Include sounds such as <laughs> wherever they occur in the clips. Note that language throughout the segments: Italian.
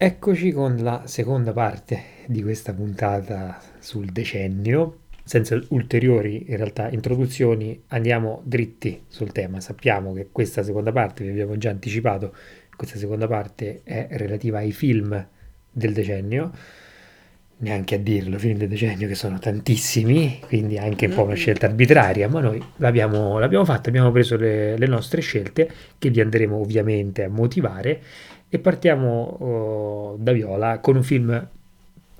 Eccoci con la seconda parte di questa puntata sul decennio. Senza ulteriori in realtà introduzioni andiamo dritti sul tema. Sappiamo che questa seconda parte, vi abbiamo già anticipato, questa seconda parte è relativa ai film del decennio, neanche a dirlo, film del decennio che sono tantissimi, quindi anche un po' una scelta arbitraria, ma noi l'abbiamo, l'abbiamo fatta, abbiamo preso le, le nostre scelte che vi andremo ovviamente a motivare e partiamo oh, da Viola con un film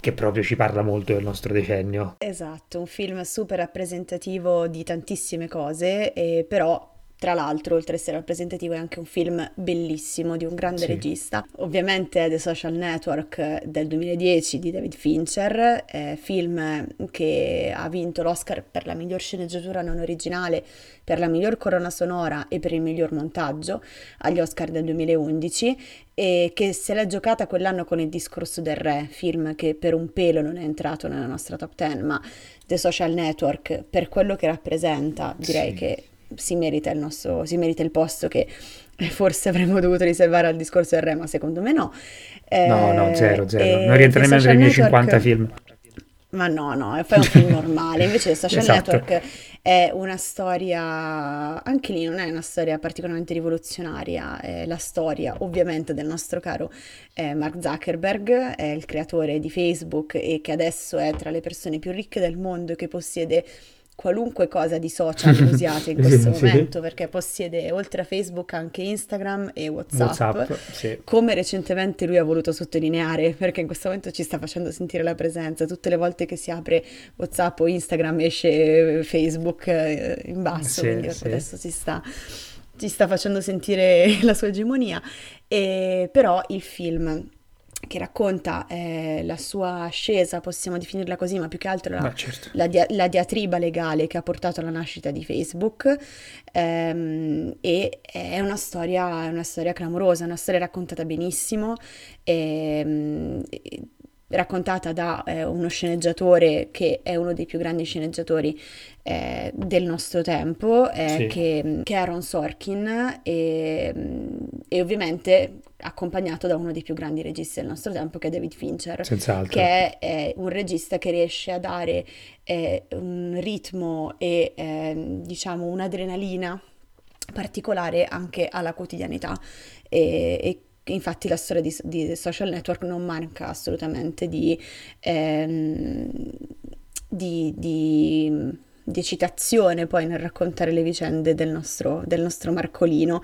che proprio ci parla molto del nostro decennio. Esatto, un film super rappresentativo di tantissime cose, e però tra l'altro, oltre ad essere rappresentativo, è anche un film bellissimo di un grande sì. regista. Ovviamente The Social Network del 2010 di David Fincher, eh, film che ha vinto l'Oscar per la miglior sceneggiatura non originale, per la miglior corona sonora e per il miglior montaggio agli Oscar del 2011 e che se l'è giocata quell'anno con Il discorso del re, film che per un pelo non è entrato nella nostra top 10, ma The Social Network per quello che rappresenta, direi sì. che si merita il nostro, si merita il posto che forse avremmo dovuto riservare al discorso del re, ma secondo me no. Eh, no, no, zero, zero. Non rientra nemmeno nei miei 50 film. Ma no, no, è un film <laughs> normale. Invece Social esatto. Network è una storia, anche lì non è una storia particolarmente rivoluzionaria, è la storia ovviamente del nostro caro eh, Mark Zuckerberg, è il creatore di Facebook e che adesso è tra le persone più ricche del mondo che possiede qualunque cosa di social <laughs> usiate in questo sì, momento, sì. perché possiede oltre a Facebook anche Instagram e WhatsApp, WhatsApp sì. come recentemente lui ha voluto sottolineare, perché in questo momento ci sta facendo sentire la presenza, tutte le volte che si apre WhatsApp o Instagram esce Facebook eh, in basso, quindi adesso si sta ci sta facendo sentire <laughs> la sua egemonia, e, però il film che racconta eh, la sua ascesa, possiamo definirla così, ma più che altro la, certo. la, dia- la, diatriba legale che ha portato alla nascita di Facebook. Ehm, e è una storia, è una storia clamorosa, una storia raccontata benissimo. Ehm, raccontata da eh, uno sceneggiatore che è uno dei più grandi sceneggiatori eh, del nostro tempo, eh, sì. che, che, è Aaron Sorkin, e, e, ovviamente accompagnato da uno dei più grandi registi del nostro tempo, che è David Fincher, Senz'altro. che è, un regista che riesce a dare eh, un ritmo e ehm, diciamo un'adrenalina particolare anche alla quotidianità e, e infatti la storia di, di, social network non manca assolutamente di, ehm, di, di di eccitazione poi nel raccontare le vicende del nostro, del nostro Marcolino,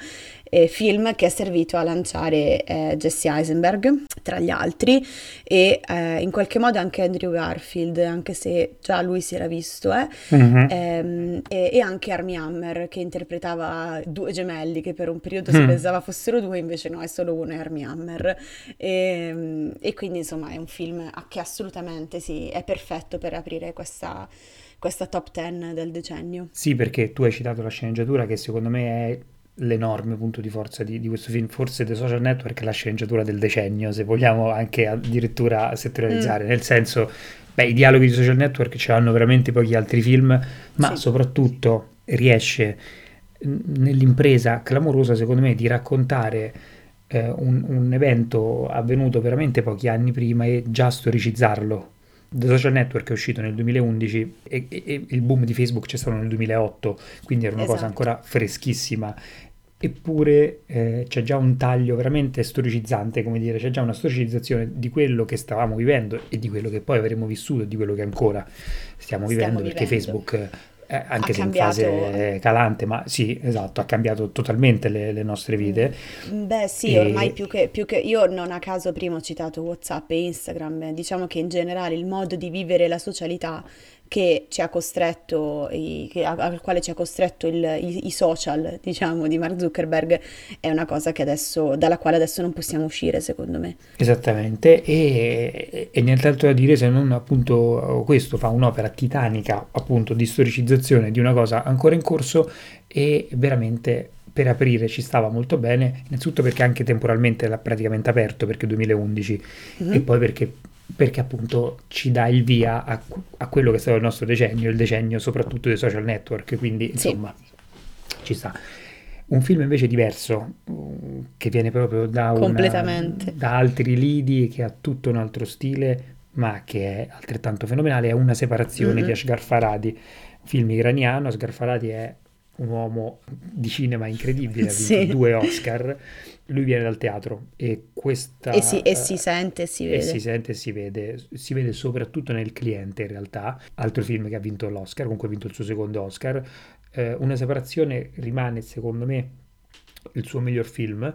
eh, film che è servito a lanciare eh, Jesse Eisenberg tra gli altri e eh, in qualche modo anche Andrew Garfield, anche se già lui si era visto, eh, mm-hmm. ehm, e, e, anche Armie Hammer che interpretava due gemelli che per un periodo mm. si pensava fossero due, invece no, è solo uno, è Armie Hammer. E, ehm, e quindi insomma è un film che assolutamente sì, è perfetto per aprire questa questa top 10 del decennio. Sì, perché tu hai citato la sceneggiatura che secondo me è l'enorme punto di forza di, di, questo film, forse The Social Network è la sceneggiatura del decennio, se vogliamo anche addirittura settorializzare, mm. nel senso, beh, i dialoghi di Social Network ce l'hanno veramente pochi altri film, ma sì. soprattutto riesce nell'impresa clamorosa, secondo me, di raccontare eh, un, un evento avvenuto veramente pochi anni prima e già storicizzarlo The Social Network è uscito nel 2011 e, e, il boom di Facebook c'è stato nel 2008, quindi era una esatto. cosa ancora freschissima. Eppure eh, c'è già un taglio veramente storicizzante, come dire, c'è già una storicizzazione di quello che stavamo vivendo e di quello che poi avremo vissuto e di quello che ancora stiamo, stiamo vivendo, vivendo, perché Facebook eh, anche ha se cambiato... in fase calante, ma sì, esatto, ha cambiato totalmente le, le nostre vite. Mm, beh sì, e... ormai più che, più che, io non a caso prima ho citato Whatsapp e Instagram, diciamo che in generale il modo di vivere la socialità che ci ha costretto, i, che, al quale ci ha costretto il, i, i, social, diciamo, di Mark Zuckerberg, è una cosa adesso, dalla quale adesso non possiamo uscire, secondo me. Esattamente, e, e nient'altro da dire se non appunto questo fa un'opera titanica, appunto, di storicizzazione di una cosa ancora in corso e veramente per aprire ci stava molto bene, innanzitutto perché anche temporalmente l'ha praticamente aperto, perché 2011, mm-hmm. e poi perché perché appunto ci dà il via a, a, quello che è stato il nostro decennio, il decennio soprattutto dei social network, quindi insomma sì. ci sta. Un film invece diverso, che viene proprio da, una, da altri lidi, che ha tutto un altro stile, ma che è altrettanto fenomenale, è Una separazione mm-hmm. di Ashgar Faradi, film iraniano. Ashgar Faradi è un uomo di cinema incredibile, ha vinto sì. due Oscar. Lui viene dal teatro e questa... E si, e si sente e si vede. E si sente e si vede. Si vede soprattutto nel cliente in realtà. Altro film che ha vinto l'Oscar, comunque ha vinto il suo secondo Oscar. Eh, una separazione rimane secondo me il suo miglior film.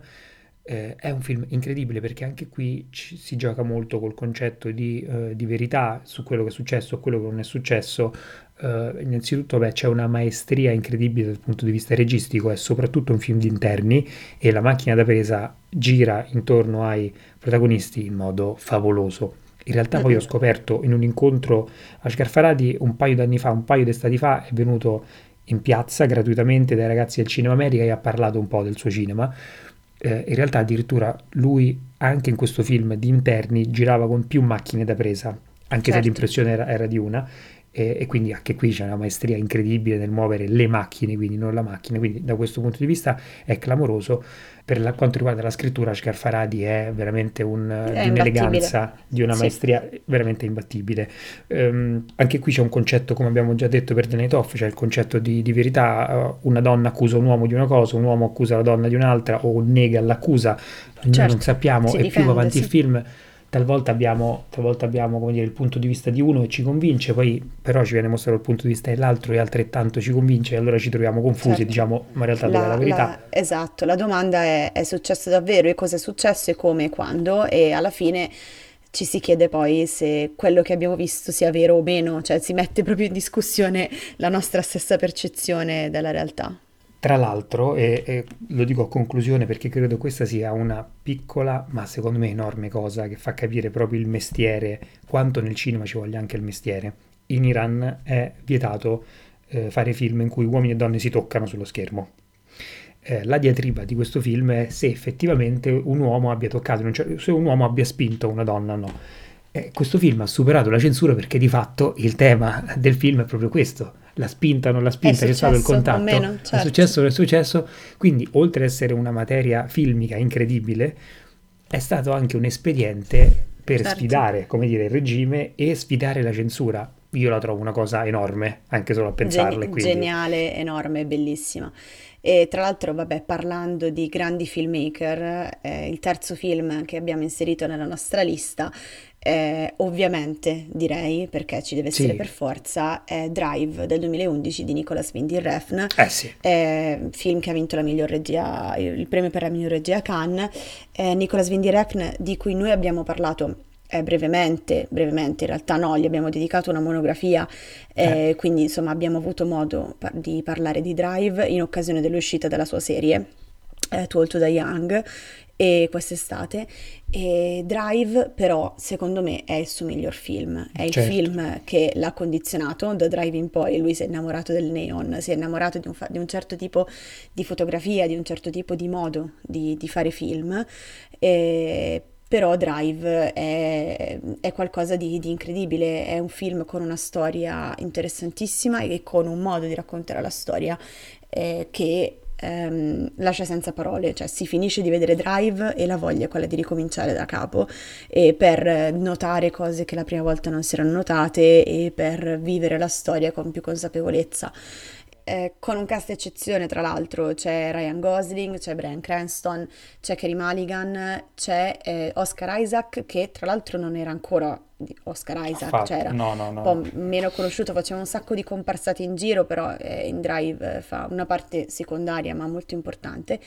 Eh, è un film incredibile perché anche qui ci, si gioca molto col concetto di, uh, di, verità su quello che è successo o quello che non è successo. Uh, innanzitutto beh, c'è una maestria incredibile dal punto di vista registico, è soprattutto un film di interni e la macchina da presa gira intorno ai protagonisti in modo favoloso. In realtà poi ho scoperto in un incontro a Scarfarati un paio d'anni fa, un paio d'estati fa, è venuto in piazza gratuitamente dai ragazzi del Cinema America e ha parlato un po' del suo cinema. Eh, in realtà addirittura lui anche in questo film di interni girava con più macchine da presa, anche certo. se l'impressione era, era di una, e, e, quindi anche qui c'è una maestria incredibile nel muovere le macchine, quindi non la macchina, quindi da questo punto di vista è clamoroso. Per la, quanto riguarda la scrittura, Scarfaradi è veramente un, è di un'eleganza, di una maestria sì. veramente imbattibile. Um, anche qui c'è un concetto, come abbiamo già detto per The Night Off, c'è il concetto di, di verità, una donna accusa un uomo di una cosa, un uomo accusa la donna di un'altra o nega l'accusa, certo. noi non sappiamo, si e difende, più va avanti sì. il film talvolta abbiamo, talvolta abbiamo dire, il punto di vista di uno e ci convince, poi però ci viene mostrato il punto di vista dell'altro e altrettanto ci convince e allora ci troviamo confusi, certo. diciamo, ma in realtà la, dove è la verità? La, esatto, la domanda è è successo davvero e cosa è successo e come e quando e alla fine ci si chiede poi se quello che abbiamo visto sia vero o meno, cioè si mette proprio in discussione la nostra stessa percezione della realtà. Tra l'altro, e, e, lo dico a conclusione perché credo questa sia una piccola ma secondo me enorme cosa che fa capire proprio il mestiere, quanto nel cinema ci voglia anche il mestiere. In Iran è vietato eh, fare film in cui uomini e donne si toccano sullo schermo. Eh, la diatriba di questo film è se effettivamente un uomo abbia toccato, se un uomo abbia spinto una donna o no. Eh, questo film ha superato la censura perché di fatto il tema del film è proprio questo la spinta non la spinta, c'è stato il contatto, meno, certo. è successo non è successo, quindi oltre ad essere una materia filmica incredibile, è stato anche un espediente per certo. sfidare, come dire, il regime e sfidare la censura. Io la trovo una cosa enorme, anche solo a pensarle. Gen- geniale, enorme, bellissima. E tra l'altro, vabbè, parlando di grandi filmmaker, eh, il terzo film che abbiamo inserito nella nostra lista eh, ovviamente direi, perché ci deve essere sì. per forza, è Drive del 2011 di Nicolas Winding Refn, eh sì. eh, film che ha vinto la miglior regia, il premio per la miglior regia a Cannes. Nicolas Winding Refn di cui noi abbiamo parlato eh, brevemente, brevemente, in realtà no, gli abbiamo dedicato una monografia, eh, eh. quindi insomma abbiamo avuto modo par- di parlare di Drive in occasione dell'uscita della sua serie. Eh, Told to the Young e quest'estate. E Drive, però, secondo me è il suo miglior film. È il certo. film che l'ha condizionato. Da Drive in poi lui si è innamorato del neon, si è innamorato di un, fa- di un certo tipo di fotografia, di un certo tipo di modo di, di fare film. E però Drive è, è qualcosa di, di, incredibile, è un film con una storia interessantissima e con un modo di raccontare la storia eh, che ehm, lascia senza parole, cioè si finisce di vedere Drive e la voglia è quella di ricominciare da capo e per notare cose che la prima volta non si erano notate e per vivere la storia con più consapevolezza. Eh, con un cast eccezione, tra l'altro, c'è Ryan Gosling, c'è Brian Cranston, c'è Kerry Mulligan, c'è eh, Oscar Isaac, che tra l'altro non era ancora Oscar Isaac, Fatto. cioè era no, no, no. un po' meno conosciuto, faceva un sacco di comparsate in giro, però eh, in Drive fa una parte secondaria ma molto importante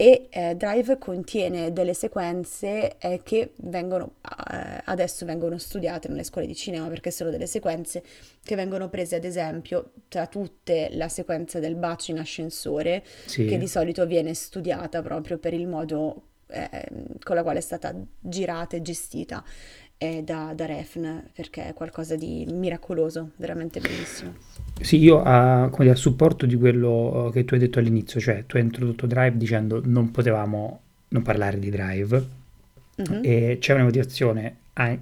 e eh, Drive contiene delle sequenze eh, che vengono, eh, adesso vengono studiate nelle scuole di cinema perché sono delle sequenze che vengono prese ad esempio tra tutte la sequenza del bacio in ascensore sì. che di solito viene studiata proprio per il modo eh, con la quale è stata girata e gestita da, da Refn perché è qualcosa di miracoloso, veramente bellissimo. Sì, io a, dire, a, supporto di quello uh, che tu hai detto all'inizio, cioè tu hai introdotto Drive dicendo non potevamo non parlare di Drive mm-hmm. e c'è una motivazione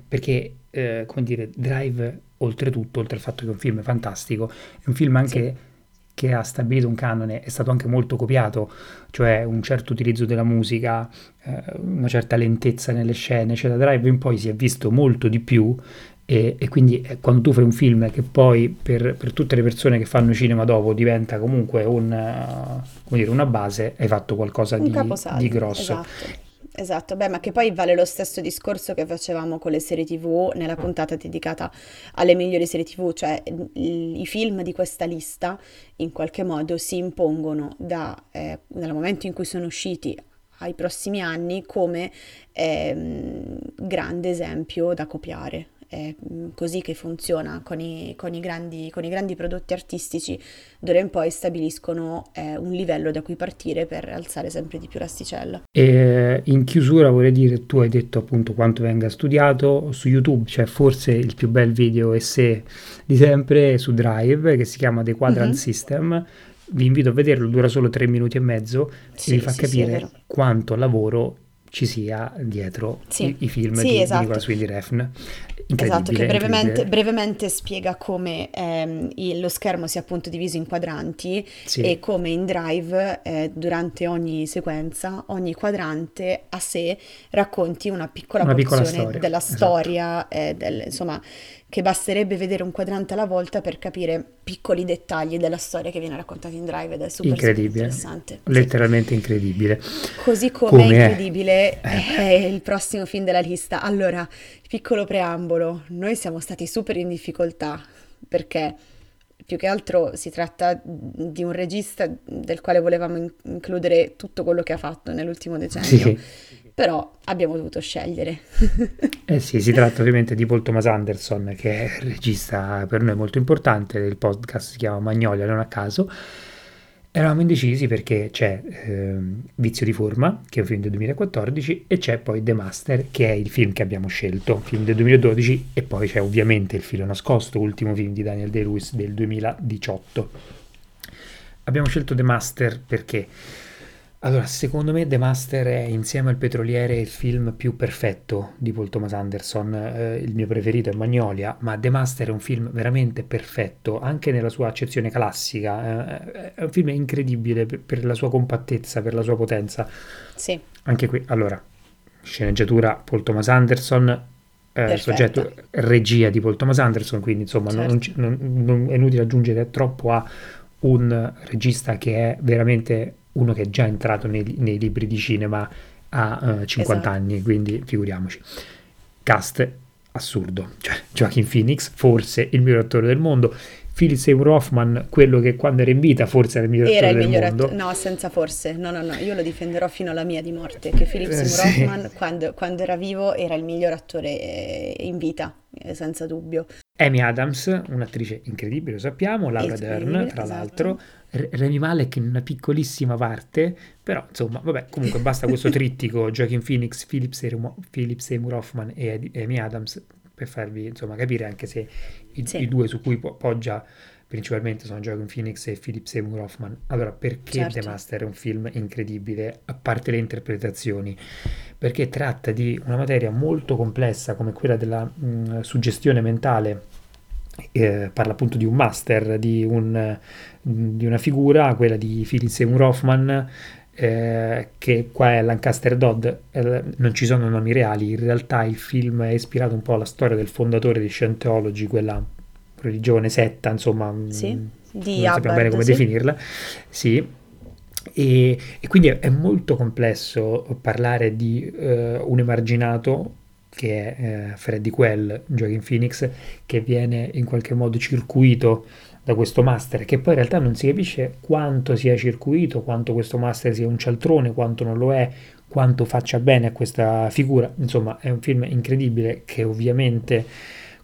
perché, eh, come dire, Drive oltretutto, oltre al fatto che è un film fantastico, è un film anche... Sì che ha stabilito un canone è stato anche molto copiato, cioè un certo utilizzo della musica, eh, una certa lentezza nelle scene, cioè da Drive in poi si è visto molto di più e, e, quindi eh, quando tu fai un film che poi per, per, tutte le persone che fanno cinema dopo diventa comunque un, uh, dire, una base, hai fatto qualcosa di, di, grosso. Esatto. Esatto, beh, ma che poi vale lo stesso discorso che facevamo con le serie TV nella puntata dedicata alle migliori serie TV, cioè i, i film di questa lista in qualche modo si impongono da, eh, dal momento in cui sono usciti ai prossimi anni come eh, grande esempio da copiare è mm, così che funziona con i, con i, grandi, con i grandi, prodotti artistici, d'ora in poi stabiliscono eh, un livello da cui partire per alzare sempre di più l'asticella. E in chiusura vorrei dire, tu hai detto appunto quanto venga studiato, su YouTube c'è forse il più bel video essè di sempre su Drive che si chiama The Quadrant mm-hmm. System, vi invito a vederlo, dura solo tre minuti e mezzo sì, e vi fa sì, capire sì, quanto lavoro ci sia dietro sì. i, i, film sì, di, esatto. di Nicolas Winding Refn. Esatto, che brevemente, brevemente spiega come ehm, il, lo schermo sia appunto diviso in quadranti sì. e come in Drive eh, durante ogni sequenza, ogni quadrante a sé racconti una piccola una porzione piccola storia. della esatto. storia, esatto. eh, del, insomma che basterebbe vedere un quadrante alla volta per capire piccoli dettagli della storia che viene raccontata in Drive ed è super, incredibile. interessante. Letteralmente sì. incredibile. Così come, come è incredibile è? è il prossimo film della lista. Allora, piccolo preambolo, noi siamo stati super in difficoltà perché più che altro si tratta di un regista del quale volevamo includere tutto quello che ha fatto nell'ultimo decennio. Sì però abbiamo dovuto scegliere. <laughs> eh sì, si tratta ovviamente di Paul Thomas Anderson, che è un regista per noi molto importante, il podcast si chiama Magnolia, non a caso. Eravamo indecisi perché c'è eh, Vizio di forma, che è un film del 2014, e c'è poi The Master, che è il film che abbiamo scelto, film del 2012, e poi c'è ovviamente Il filo nascosto, ultimo film di Daniel Day-Lewis del 2018. Abbiamo scelto The Master perché allora, secondo me The Master è insieme al Petroliere il film più perfetto di Paul Thomas Anderson. Eh, il mio preferito è Magnolia, ma The Master è un film veramente perfetto, anche nella sua accezione classica. Eh, è un film incredibile per, per, la sua compattezza, per la sua potenza. Sì. Anche qui, allora, sceneggiatura Paul Thomas Anderson, eh, soggetto regia di Paul Thomas Anderson, quindi insomma certo. non, non, non, è inutile aggiungere troppo a un regista che è veramente uno che è già entrato nei, nei libri di cinema a eh, 50 esatto. anni, quindi figuriamoci. Cast assurdo, cioè Joaquin Phoenix, forse il miglior attore del mondo, Philip Seymour Hoffman, quello che quando era in vita forse era il miglior era attore il del mondo. no, senza forse, no, no, no, io lo difenderò fino alla mia di morte, che Philip eh, Seymour sì. Hoffman quando, quando, era vivo era il miglior attore eh, in vita, eh, senza dubbio. Amy Adams, un'attrice incredibile, lo sappiamo, Laura Dern, tra esatto. l'altro, Remy Malek in una piccolissima parte, però insomma, vabbè, comunque basta questo trittico, <laughs> Joaquin Phoenix, Philip Seymour, Philip Seymour Hoffman e Amy Adams per farvi insomma capire anche se i, sì. i due su cui poggia principalmente sono Joaquin Phoenix e Philip Seymour Hoffman. Allora, perché certo. The Master è un film incredibile, a parte le interpretazioni? Perché tratta di una materia molto complessa come quella della mh, suggestione mentale. Eh, parla appunto di un master, di, un, di una figura, quella di Philip Seymour Hoffman, eh, che qua è Lancaster Dodd, eh, non ci sono nomi reali, in realtà il film è ispirato un po' alla storia del fondatore di Scientology, quella religione, setta, insomma, mm, sì, di non sappiamo bene come sì. definirla, sì, e, e, quindi è, molto complesso parlare di uh, un emarginato che è uh, Freddy Quell, Joaquin Phoenix, che viene in qualche modo circuito da questo master, che poi in realtà non si capisce quanto sia circuito, quanto questo master sia un cialtrone, quanto non lo è, quanto faccia bene a questa figura. Insomma, è un film incredibile che ovviamente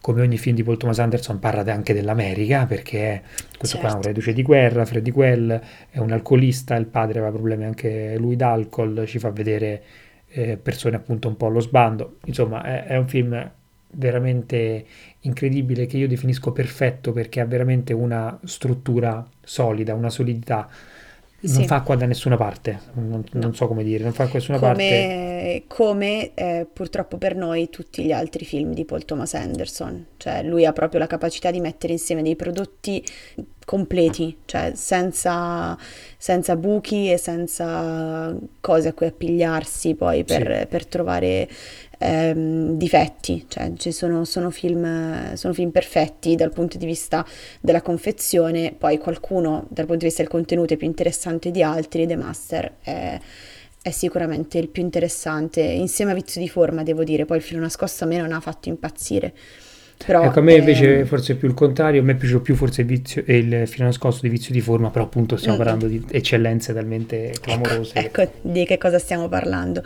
come ogni film di Paul Thomas Anderson parla anche dell'America perché questo certo. qua è un certo. reduce di guerra, Freddy Quell è un alcolista, il padre aveva problemi anche lui d'alcol, ci fa vedere eh, persone appunto un po' allo sbando, insomma è, è un film veramente incredibile che io definisco perfetto perché ha veramente una struttura solida, una solidità non sì. fa qua da nessuna parte, non, no. non, so come dire, non fa da nessuna come, parte. Come eh, purtroppo per noi tutti gli altri film di Paul Thomas Anderson, cioè lui ha proprio la capacità di mettere insieme dei prodotti completi, cioè senza, senza buchi e senza cose a cui appigliarsi poi per, sì. per trovare ehm, difetti, cioè ci sono, sono, film, sono film perfetti dal punto di vista della confezione, poi qualcuno dal punto di vista del contenuto è più interessante di altri, The Master è è sicuramente il più interessante, insieme a Vizio di forma, devo dire, poi il filo nascosto a me non ha fatto impazzire. Però, ecco, a me invece ehm... forse più il contrario, a me è piaciuto più forse il, vizio, il filo nascosto di vizio di forma, però appunto stiamo mm. parlando di eccellenze talmente clamorose. Ecco, ecco, di che cosa stiamo parlando.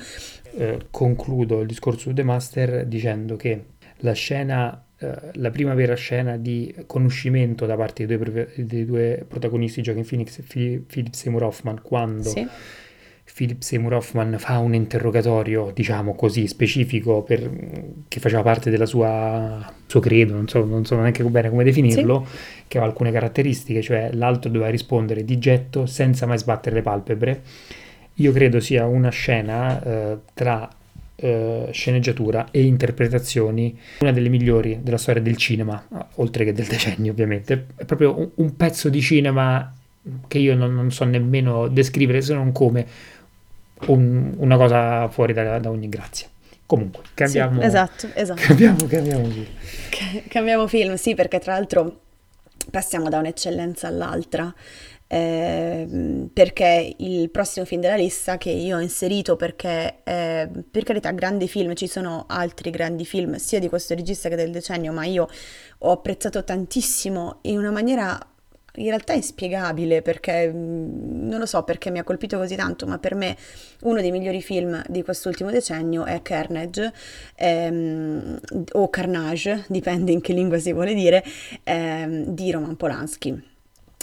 Eh, concludo il discorso su The Master dicendo che la scena, eh, la prima vera scena di conoscimento da parte dei due, dei due protagonisti, Joaquin Phoenix e Philip Seymour Hoffman, quando sì. Philip Seymour Hoffman fa un interrogatorio, diciamo così, specifico per, che faceva parte del suo credo, non so, non so neanche bene come definirlo, sì. che aveva alcune caratteristiche, cioè l'altro doveva rispondere di getto senza mai sbattere le palpebre io credo sia una scena eh, tra eh, sceneggiatura e interpretazioni, una delle migliori della storia del cinema, oltre che del decennio ovviamente. È proprio un, un pezzo di cinema che io non, non, so nemmeno descrivere se non come un, una cosa fuori da, da, ogni grazia. Comunque, cambiamo, sì, esatto, esatto. cambiamo, cambiamo film. cambiamo film, sì, perché tra l'altro passiamo da un'eccellenza all'altra eh, perché il prossimo film della lista che io ho inserito perché eh, per carità grandi film ci sono altri grandi film sia di questo regista che del decennio ma io ho apprezzato tantissimo in una maniera in realtà inspiegabile perché mm, non lo so perché mi ha colpito così tanto, ma per me uno dei migliori film di quest'ultimo decennio è Carnage ehm, o Carnage, dipende in che lingua si vuole dire, ehm, di Roman Polanski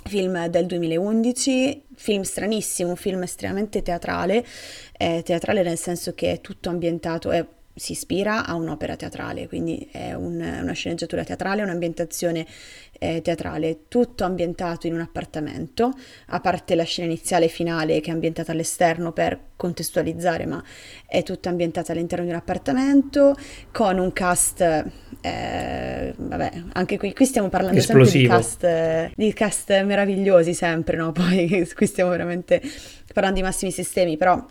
film del 2011, film stranissimo, film estremamente teatrale, eh, teatrale nel senso che è tutto ambientato, è si ispira a un'opera teatrale, quindi è un, una sceneggiatura teatrale, un'ambientazione eh, teatrale, tutto ambientato in un appartamento, a parte la scena iniziale e finale che è ambientata all'esterno per contestualizzare, ma è tutta ambientata all'interno di un appartamento, con un cast, eh, vabbè, anche qui, qui stiamo parlando Esplosivo. sempre di cast, di cast meravigliosi sempre, no? <laughs> Poi qui stiamo veramente parlando di massimi sistemi, però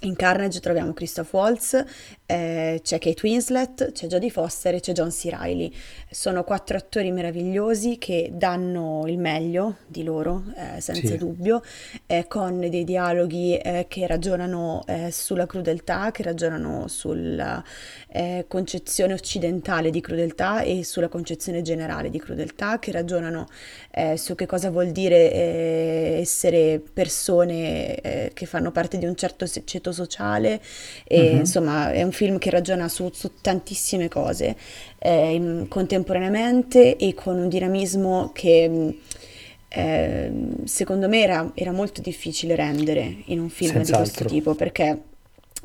in Carnage troviamo Christoph Waltz, eh, c'è Kate Winslet, c'è Jodie Foster e c'è John C. Reilly. Sono quattro attori meravigliosi che danno il meglio di loro, eh, senza sì. dubbio, eh, con dei dialoghi eh, che ragionano eh, sulla crudeltà, che ragionano sulla eh, concezione occidentale di crudeltà e sulla concezione generale di crudeltà, che ragionano su che cosa vuol dire essere persone che fanno parte di un certo ceto aspetto sociale e mm-hmm. insomma è un film che ragiona su, su tantissime cose eh, contemporaneamente e con un dinamismo che eh, secondo me era, era, molto difficile rendere in un film Senz'altro. di questo tipo perché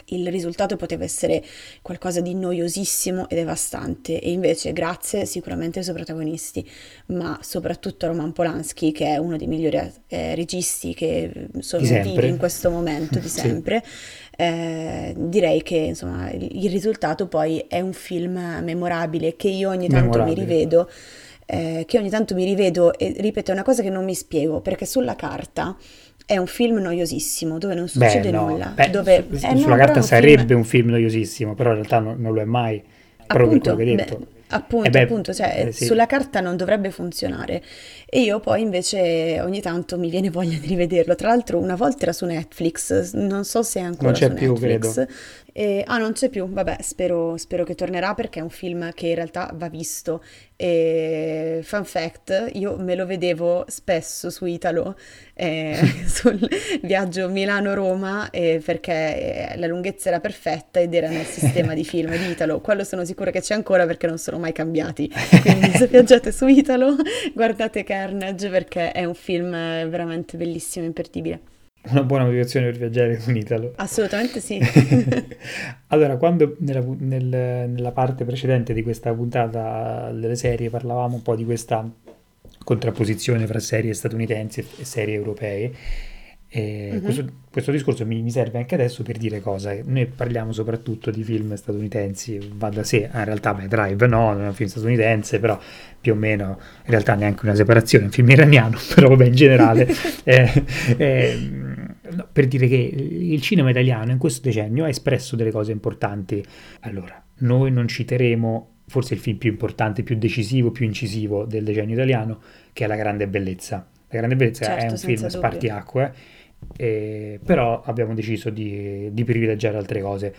il risultato poteva essere qualcosa di noiosissimo e devastante e invece grazie sicuramente ai suoi protagonisti ma soprattutto a Roman Polanski che è uno dei migliori eh, registi che sono vivi in questo momento di <laughs> sempre sì. eh, direi che insomma il risultato poi è un film memorabile che io ogni tanto memorabile. mi rivedo eh, che ogni tanto mi rivedo e ripeto è una cosa che non mi spiego perché sulla carta è un film noiosissimo dove non succede Beh, no. nulla. Beh, dove, su, eh, sulla no, carta sarebbe film... un film noiosissimo, però in realtà no, non lo è mai. Proprio appunto, quello che hai detto. Beh, appunto, eh beh, appunto cioè, eh, sì. sulla carta non dovrebbe funzionare. E io poi invece ogni tanto mi viene voglia di rivederlo. Tra l'altro una volta era su Netflix, non so se è ancora non c'è su più, Netflix. Credo. E, ah, non c'è più, vabbè, spero, spero, che tornerà perché è un film che in realtà va visto. E fun fact, io me lo vedevo spesso su Italo, eh, <laughs> sul viaggio Milano-Roma, eh, perché la lunghezza era perfetta ed era nel sistema di film di Italo. Quello sono sicura che c'è ancora perché non sono mai cambiati. Quindi se viaggiate su Italo, <laughs> guardate Carnage perché è un film veramente bellissimo, imperdibile una buona motivazione per viaggiare in Italo. Assolutamente sì. <laughs> allora, quando nella, nel, nella, parte precedente di questa puntata delle serie parlavamo un po' di questa contrapposizione fra serie statunitensi e serie europee, E mm-hmm. questo, questo, discorso mi, mi, serve anche adesso per dire cosa. Noi parliamo soprattutto di film statunitensi, va da sé, ah, in realtà beh, Drive no, non è un film statunitense, però più o meno, in realtà neanche una separazione, è un film iraniano, <laughs> però vabbè in generale, <laughs> eh, eh, no, per dire che il cinema italiano in questo decennio ha espresso delle cose importanti. Allora, noi non citeremo forse il film più importante, più decisivo, più incisivo del decennio italiano, che è La Grande Bellezza. La Grande Bellezza certo, è un film dubbio. spartiacque eh, però abbiamo deciso di, di, privilegiare altre cose.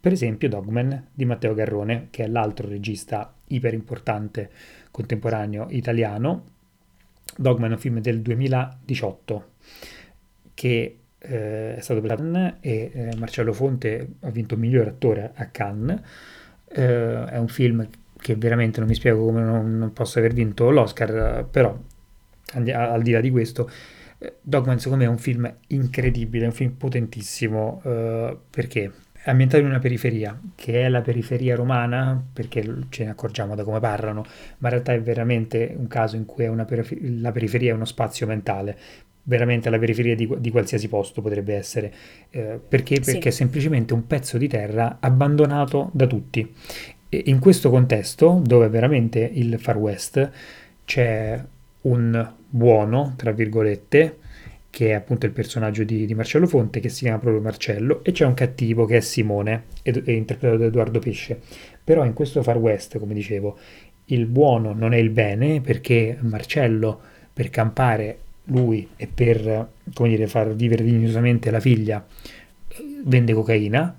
Per esempio Dogman di Matteo Garrone, che è l'altro regista iper importante contemporaneo italiano. Dogman è un film del 2018 che eh, è stato Cannes e eh, Marcello Fonte ha vinto miglior attore a Cannes. Eh, è un film che veramente non mi spiego come non, non possa aver vinto l'Oscar, però al di là di questo Dogman secondo me è un film incredibile, è un film potentissimo, uh, perché è ambientato in una periferia, che è la periferia romana, perché ce ne accorgiamo da come parlano, ma in realtà è veramente un caso in cui perifer- la periferia è uno spazio mentale, veramente la periferia di, di qualsiasi posto potrebbe essere. Eh, perché? Perché sì. è semplicemente un pezzo di terra abbandonato da tutti. E in questo contesto, dove veramente il Far West c'è un buono, tra virgolette, che è appunto il personaggio di, di, Marcello Fonte, che si chiama proprio Marcello, e c'è un cattivo che è Simone, ed, è interpretato da Edoardo Pesce. Però in questo Far West, come dicevo, il buono non è il bene, perché Marcello, per campare lui e per, come dire, far vivere dignitosamente la figlia, vende cocaina,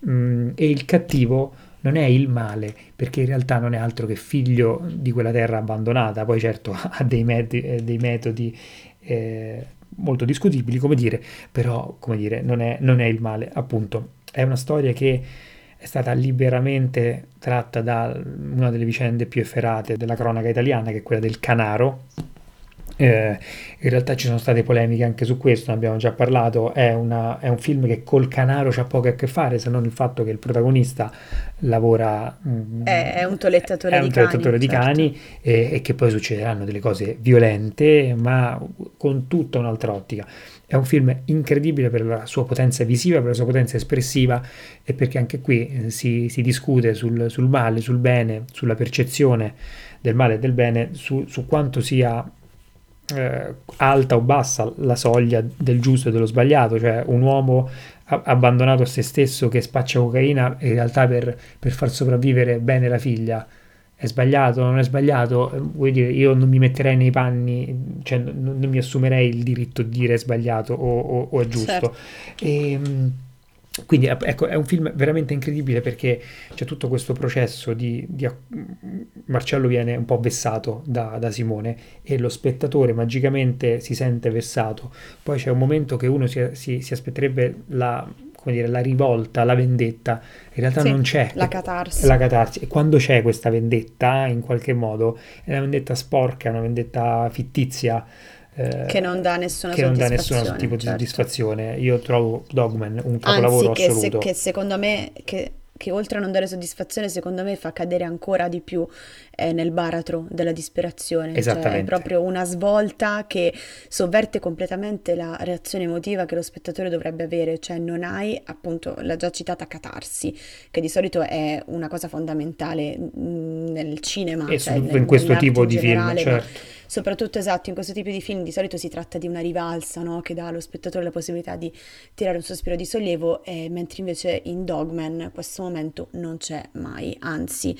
mh, mm, e il cattivo non è il male, perché in realtà non è altro che figlio di quella terra abbandonata, poi certo <laughs> ha dei, met- eh, dei metodi eh, molto discutibili, come dire, però come dire, non, è, non è il male, appunto. È una storia che è stata liberamente tratta da una delle vicende più efferate della cronaca italiana, che è quella del Canaro, eh, in realtà ci sono state polemiche anche su questo, ne abbiamo già parlato. È, una, è un film che col canaro c'ha poco a che fare, se non il fatto che il protagonista lavora. Mm, è, è, un tolettatore, è di, un tolettatore cani, di cani certo. e, e, che poi succederanno delle cose violente, ma con tutta un'altra ottica. È un film incredibile per la sua potenza visiva, per la sua potenza espressiva e perché anche qui eh, si, si discute sul, sul, male, sul bene, sulla percezione del male e del bene, su, su quanto sia eh, alta o bassa la soglia del giusto e dello sbagliato, cioè un uomo abbandonato a se stesso che spaccia cocaina in realtà per, per far sopravvivere bene la figlia è sbagliato, non è sbagliato, vuol dire io non mi metterei nei panni, cioè non, non mi assumerei il diritto di dire è sbagliato o, o, o è giusto. Certo. E, ehm, quindi ecco, è un film veramente incredibile perché c'è tutto questo processo di, di Marcello viene un po' vessato da, da, Simone e lo spettatore magicamente si sente vessato. Poi c'è un momento che uno si, si, si aspetterebbe la, dire, la, rivolta, la vendetta, in realtà sì, non c'è. La catarsi. La catarsi. E quando c'è questa vendetta, in qualche modo, è una vendetta sporca, una vendetta fittizia eh, che non dà nessuna che non dà nessun tipo di certo. soddisfazione. Io trovo Dogman un capolavoro Anzi, assoluto. Che, se, che secondo me che, che, oltre a non dare soddisfazione, secondo me fa cadere ancora di più eh, nel baratro della disperazione. Esattamente. Cioè, è proprio una svolta che sovverte completamente la reazione emotiva che lo spettatore dovrebbe avere, cioè non hai appunto la già citata catarsi, che di solito è una cosa fondamentale mm, nel cinema. E cioè in nel, questo tipo di film, certo soprattutto esatto, in questo tipo di film di solito si tratta di una rivalsa no? che dà allo spettatore la possibilità di tirare un sospiro di sollievo, eh, mentre invece in Dogman questo momento non c'è mai, anzi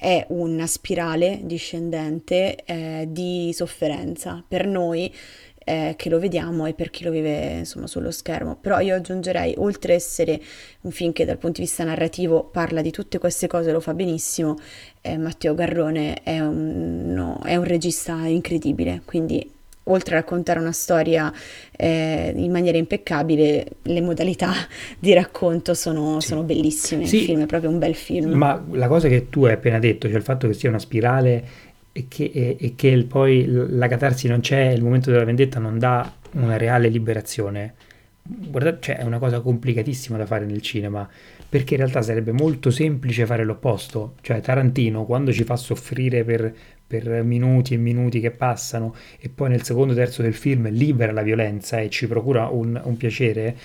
è una spirale discendente eh, di sofferenza per noi eh, che lo vediamo e per chi lo vive insomma sullo schermo. Però io aggiungerei, oltre a essere un film che dal punto di vista narrativo parla di tutte queste cose, lo fa benissimo, eh, Matteo Garrone è un, no, è un regista incredibile, quindi oltre a raccontare una storia eh, in maniera impeccabile, le modalità <laughs> di racconto sono, sì. sono bellissime. Sì, il film è proprio un bel film. Ma la cosa che tu hai appena detto, cioè il fatto che sia una spirale e che, e, e che il, poi la catarsi non c'è, il momento della vendetta non dà una reale liberazione. Guardate, cioè, è una cosa complicatissima da fare nel cinema perché in realtà sarebbe molto semplice fare l'opposto, cioè Tarantino quando ci fa soffrire per, per minuti e minuti che passano e poi nel secondo terzo del film libera la violenza e ci procura un, un piacere,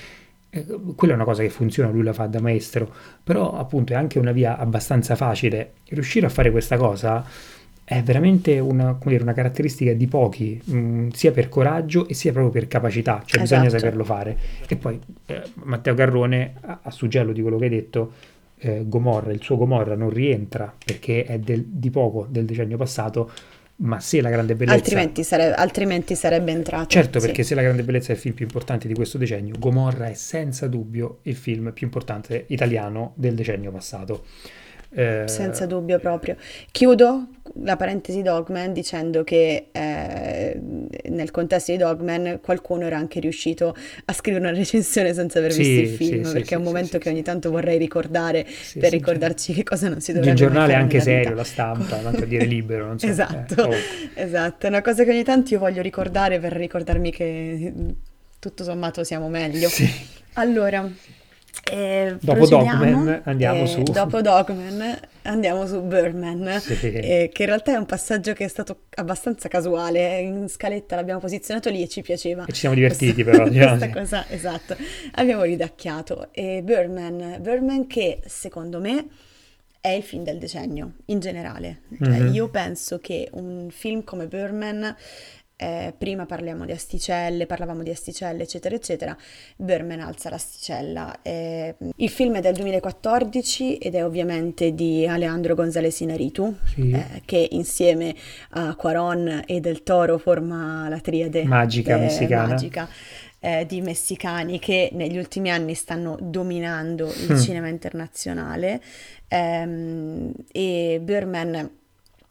eh, quella è una cosa che funziona, lui la fa da maestro, però appunto è anche una via abbastanza facile. Riuscire a fare questa cosa è veramente una, dire, una caratteristica di pochi, mh, mm, sia per coraggio e sia proprio per capacità, cioè esatto. bisogna saperlo fare. E poi eh, Matteo Garrone, a, a, suggello di quello che hai detto, eh, Gomorra, il suo Gomorra non rientra perché è del, di poco del decennio passato, ma se la grande bellezza... Altrimenti, sare... altrimenti sarebbe entrato. Certo, perché sì. se la grande bellezza è il film più importante di questo decennio, Gomorra è senza dubbio il film più importante italiano del decennio passato. Eh... Senza dubbio proprio. Chiudo la parentesi Dogman dicendo che eh, nel contesto di Dogman qualcuno era anche riuscito a scrivere una recensione senza aver sì, visto il film, sì, perché sì, è un momento che ogni tanto vorrei ricordare per ricordarci che cosa non si dovrebbe fare. Il giornale è anche serio, vita. la stampa, tanto a dire libero, non so. esatto, eh, oh. esatto, è una cosa che ogni tanto io voglio ricordare per ricordarmi che tutto sommato siamo meglio. Allora, eh, dopo Dogman andiamo eh, su... Dopo Dogman andiamo su Birdman, sì. eh, che in realtà è un passaggio che è stato abbastanza casuale, in scaletta l'abbiamo posizionato lì e ci piaceva. E ci siamo divertiti questa, però. <laughs> Diciamo. Questa cosa, esatto, abbiamo ridacchiato. E Birdman, Birdman che secondo me è il film del decennio, in generale. Cioè, mm-hmm. Io penso che un film come Birdman eh, prima parliamo di asticelle, parlavamo di asticelle, eccetera, eccetera. Berman alza l'asticella. Eh, il film è del 2014 ed è ovviamente di Alejandro González Inarritu, sì. eh, che insieme a Quaron e Del Toro forma la triade magica messicana. Magica, eh, di messicani che negli ultimi anni stanno dominando il mm. cinema internazionale. Ehm, e Berman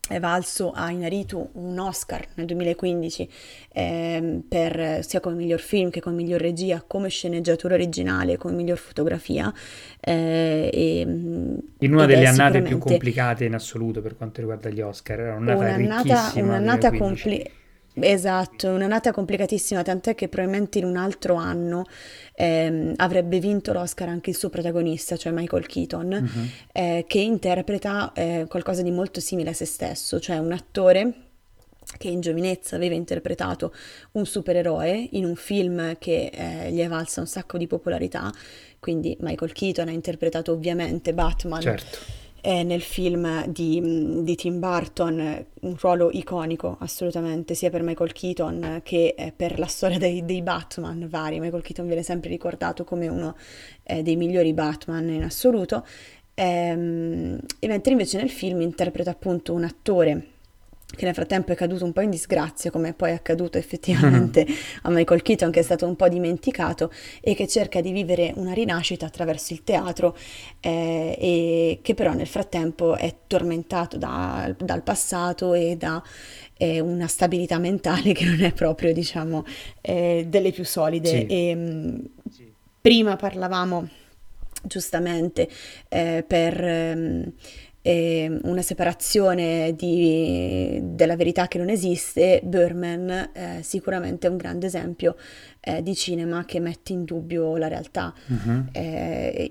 è valso a Inaritu un Oscar nel 2015 ehm, per, sia come miglior film che come miglior regia, come sceneggiatura originale, come miglior fotografia. Eh, e, in una delle annate più complicate in assoluto per quanto riguarda gli Oscar, era un'annata, un'annata, un'annata complicata Esatto, un'annata complicatissima, tant'è che probabilmente in un altro anno ehm, avrebbe vinto l'Oscar anche il suo protagonista, cioè Michael Keaton, uh-huh. eh, che interpreta eh, qualcosa di molto simile a se stesso, cioè un attore che in giovinezza aveva interpretato un supereroe in un film che eh, gli è valsa un sacco di popolarità, quindi Michael Keaton ha interpretato ovviamente Batman. Certo eh, nel film di, di, Tim Burton, un ruolo iconico assolutamente, sia per Michael Keaton che eh, per la storia dei, dei, Batman vari. Michael Keaton viene sempre ricordato come uno eh, dei migliori Batman in assoluto, ehm, e mentre invece nel film interpreta appunto un attore che nel frattempo è caduto un po' in disgrazia, come poi è accaduto effettivamente <laughs> a Michael Keaton, che è stato un po' dimenticato e che cerca di vivere una rinascita attraverso il teatro eh, e che però nel frattempo è tormentato da, dal passato e da eh, una stabilità mentale che non è proprio, diciamo, eh, delle più solide. Sì. E, mh, sì. Prima parlavamo giustamente eh, per... Ehm, eh, una separazione di, della verità che non esiste, Berman eh, sicuramente è un grande esempio eh, di cinema che mette in dubbio la realtà. Uh-huh.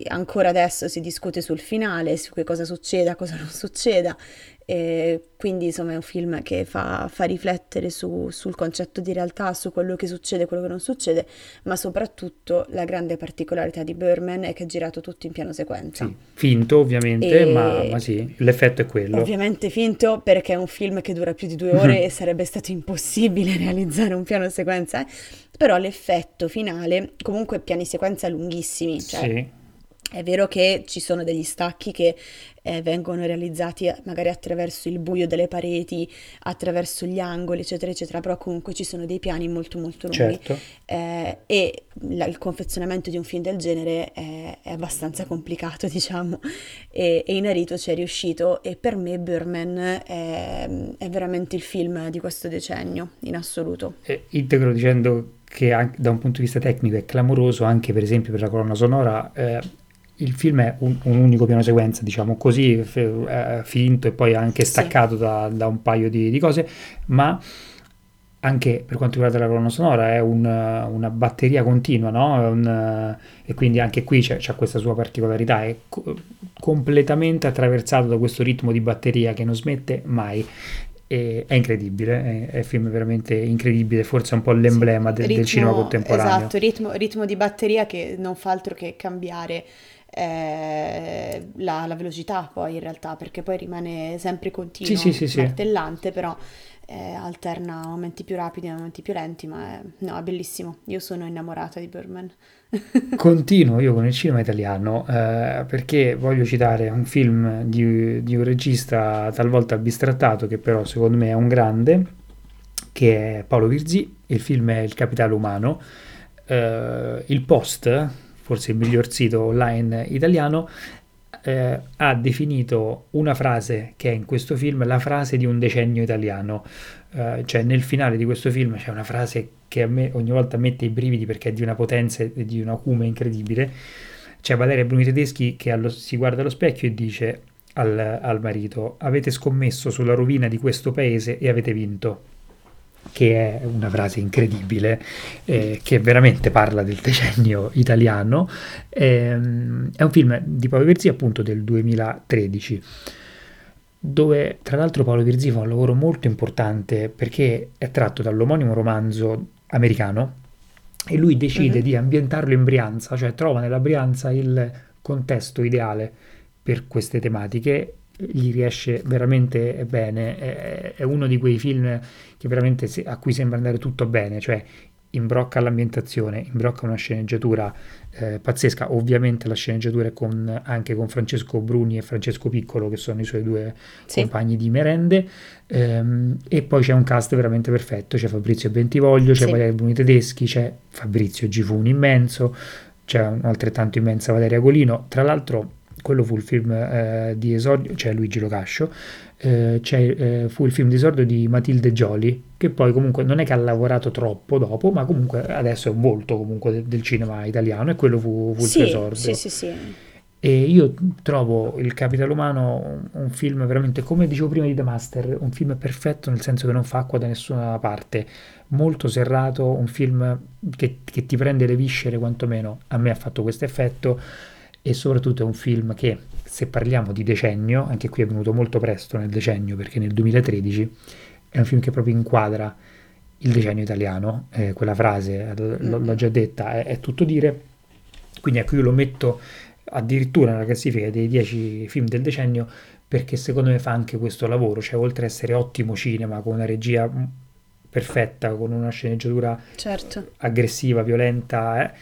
ancora adesso si discute sul finale, su che cosa succeda, cosa non succeda, e quindi insomma è un film che fa, fa riflettere su, sul concetto di realtà, su quello che succede e quello che non succede, ma soprattutto la grande particolarità di Berman è che è girato tutto in piano sequenza. Sì, finto ovviamente, e... ma, ma, sì, l'effetto è quello. Ovviamente finto perché è un film che dura più di due ore e <laughs> sarebbe stato impossibile realizzare un piano sequenza, eh? però l'effetto finale, comunque piani sequenza lunghissimi, cioè... Sì è vero che ci sono degli stacchi che eh, vengono realizzati eh, magari attraverso il buio delle pareti, attraverso gli angoli, eccetera, eccetera, però comunque ci sono dei piani molto molto lunghi certo. eh, e la, il confezionamento di un film del genere è, è abbastanza complicato, <laughs> diciamo, e, e Inarito ci è riuscito e per me Burman è, è veramente il film di questo decennio, in assoluto. E integro dicendo che anche da un punto di vista tecnico è clamoroso anche per esempio per la colonna sonora eh, il film è un, un, unico piano sequenza, diciamo così, f- finto e poi anche staccato sì. da, da, un paio di, di, cose, ma anche per quanto riguarda la colonna sonora è un, una batteria continua, no? Un, e quindi anche qui c'è, c'è, questa sua particolarità, è co- completamente attraversato da questo ritmo di batteria che non smette mai. È incredibile, è, è, un film veramente incredibile, forse un po' l'emblema sì, del, ritmo, del, cinema contemporaneo. Esatto, ritmo, ritmo di batteria che non fa altro che cambiare eh, la, la, velocità poi in realtà, perché poi rimane sempre continuo, sì, sì, sì, martellante, però eh, alterna momenti più rapidi e momenti più lenti, ma è, no, è bellissimo. Io sono innamorata di Birdman. <laughs> Continuo io con il cinema italiano eh, perché voglio citare un film di, di, un regista talvolta bistrattato che però secondo me è un grande, che è Paolo Virzì, il film è Il capitale umano. Eh, il Post, forse il miglior sito online italiano, eh, ha definito una frase che è in questo film la frase di un decennio italiano. Eh, cioè nel finale di questo film c'è una frase che a me ogni volta mette i brividi perché è di una potenza e di un acume incredibile. C'è Valeria Bruni Tedeschi che allo, si guarda allo specchio e dice al, al marito avete scommesso sulla rovina di questo paese e avete vinto che è una frase incredibile, eh, che veramente parla del decennio italiano. Eh, è un film di Paolo Virzì appunto del 2013 dove tra l'altro Paolo Virzì fa un lavoro molto importante perché è tratto dall'omonimo romanzo americano e lui decide uh-huh. di ambientarlo in Brianza, cioè trova nella Brianza il contesto ideale per queste tematiche gli riesce veramente bene. È, è uno di quei film che veramente se, a cui sembra andare tutto bene, cioè imbrocca l'ambientazione, imbrocca una sceneggiatura eh, pazzesca. Ovviamente la sceneggiatura è con, anche con Francesco Bruni e Francesco Piccolo, che sono i suoi due sì. compagni di merende. Ehm, e poi c'è un cast veramente perfetto: c'è Fabrizio Bentivoglio, c'è sì. Valeria Bruni Tedeschi, c'è Fabrizio Gifuni immenso, c'è un altrettanto immensa Valeria Golino. Tra l'altro quello fu il film eh, di esordio, cioè Luigi Locascio, eh, eh, fu il film di esordio di Matilde Gioli, che poi comunque non è che ha lavorato troppo dopo, ma comunque adesso è un volto comunque de- del cinema italiano e quello fu, fu il suo esordio. Sì, sì, sì. E io trovo Il Capitale Umano un, un, film veramente, come dicevo prima di The Master, un film perfetto nel senso che non fa acqua da nessuna parte, molto serrato, un film che, che ti prende le viscere quantomeno, a me ha fatto questo effetto e soprattutto è un film che, se parliamo di decennio, anche qui è venuto molto presto nel decennio perché nel 2013, è un film che proprio inquadra il decennio italiano, eh, quella frase l- mm-hmm. l'ho già detta, è, è, tutto dire, quindi ecco io lo metto addirittura nella classifica dei dieci film del decennio perché secondo me fa anche questo lavoro, cioè oltre ad essere ottimo cinema con una regia perfetta, con una sceneggiatura certo. aggressiva, violenta, eh,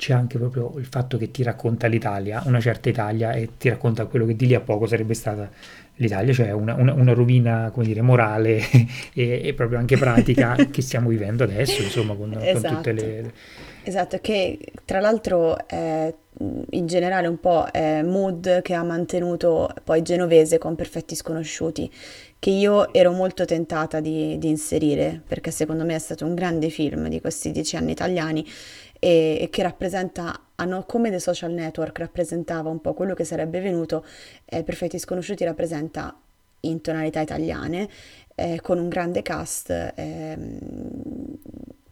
c'è anche proprio il fatto che ti racconta l'Italia, una certa Italia, e ti racconta quello che di lì a poco sarebbe stata l'Italia, cioè una, una, una rovina, come dire, morale <laughs> e, e, proprio anche pratica <laughs> che stiamo vivendo adesso, insomma, con, esatto. con tutte le... Esatto, che tra l'altro è in generale un po' è mood che ha mantenuto poi Genovese con Perfetti Sconosciuti, che io ero molto tentata di, di inserire, perché secondo me è stato un grande film di questi dieci anni italiani e, e che rappresenta, come The Social Network rappresentava un po' quello che sarebbe venuto, eh, Perfetti Sconosciuti rappresenta in tonalità italiane, eh, con un grande cast, eh,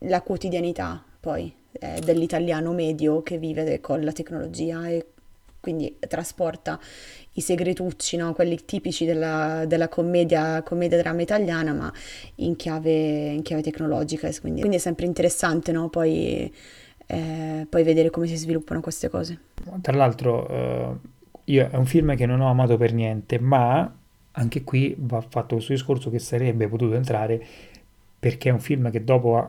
la quotidianità poi eh, dell'italiano medio che vive con la tecnologia e quindi trasporta i segretucci, no? quelli tipici della, della commedia, commedia drama italiana, ma in chiave, in chiave tecnologica. Quindi, quindi, è sempre interessante no? poi eh, poi vedere come si sviluppano queste cose. Tra l'altro, eh, io è un film che non ho amato per niente, ma anche qui va fatto questo discorso che sarebbe potuto entrare perché è un film che dopo ha,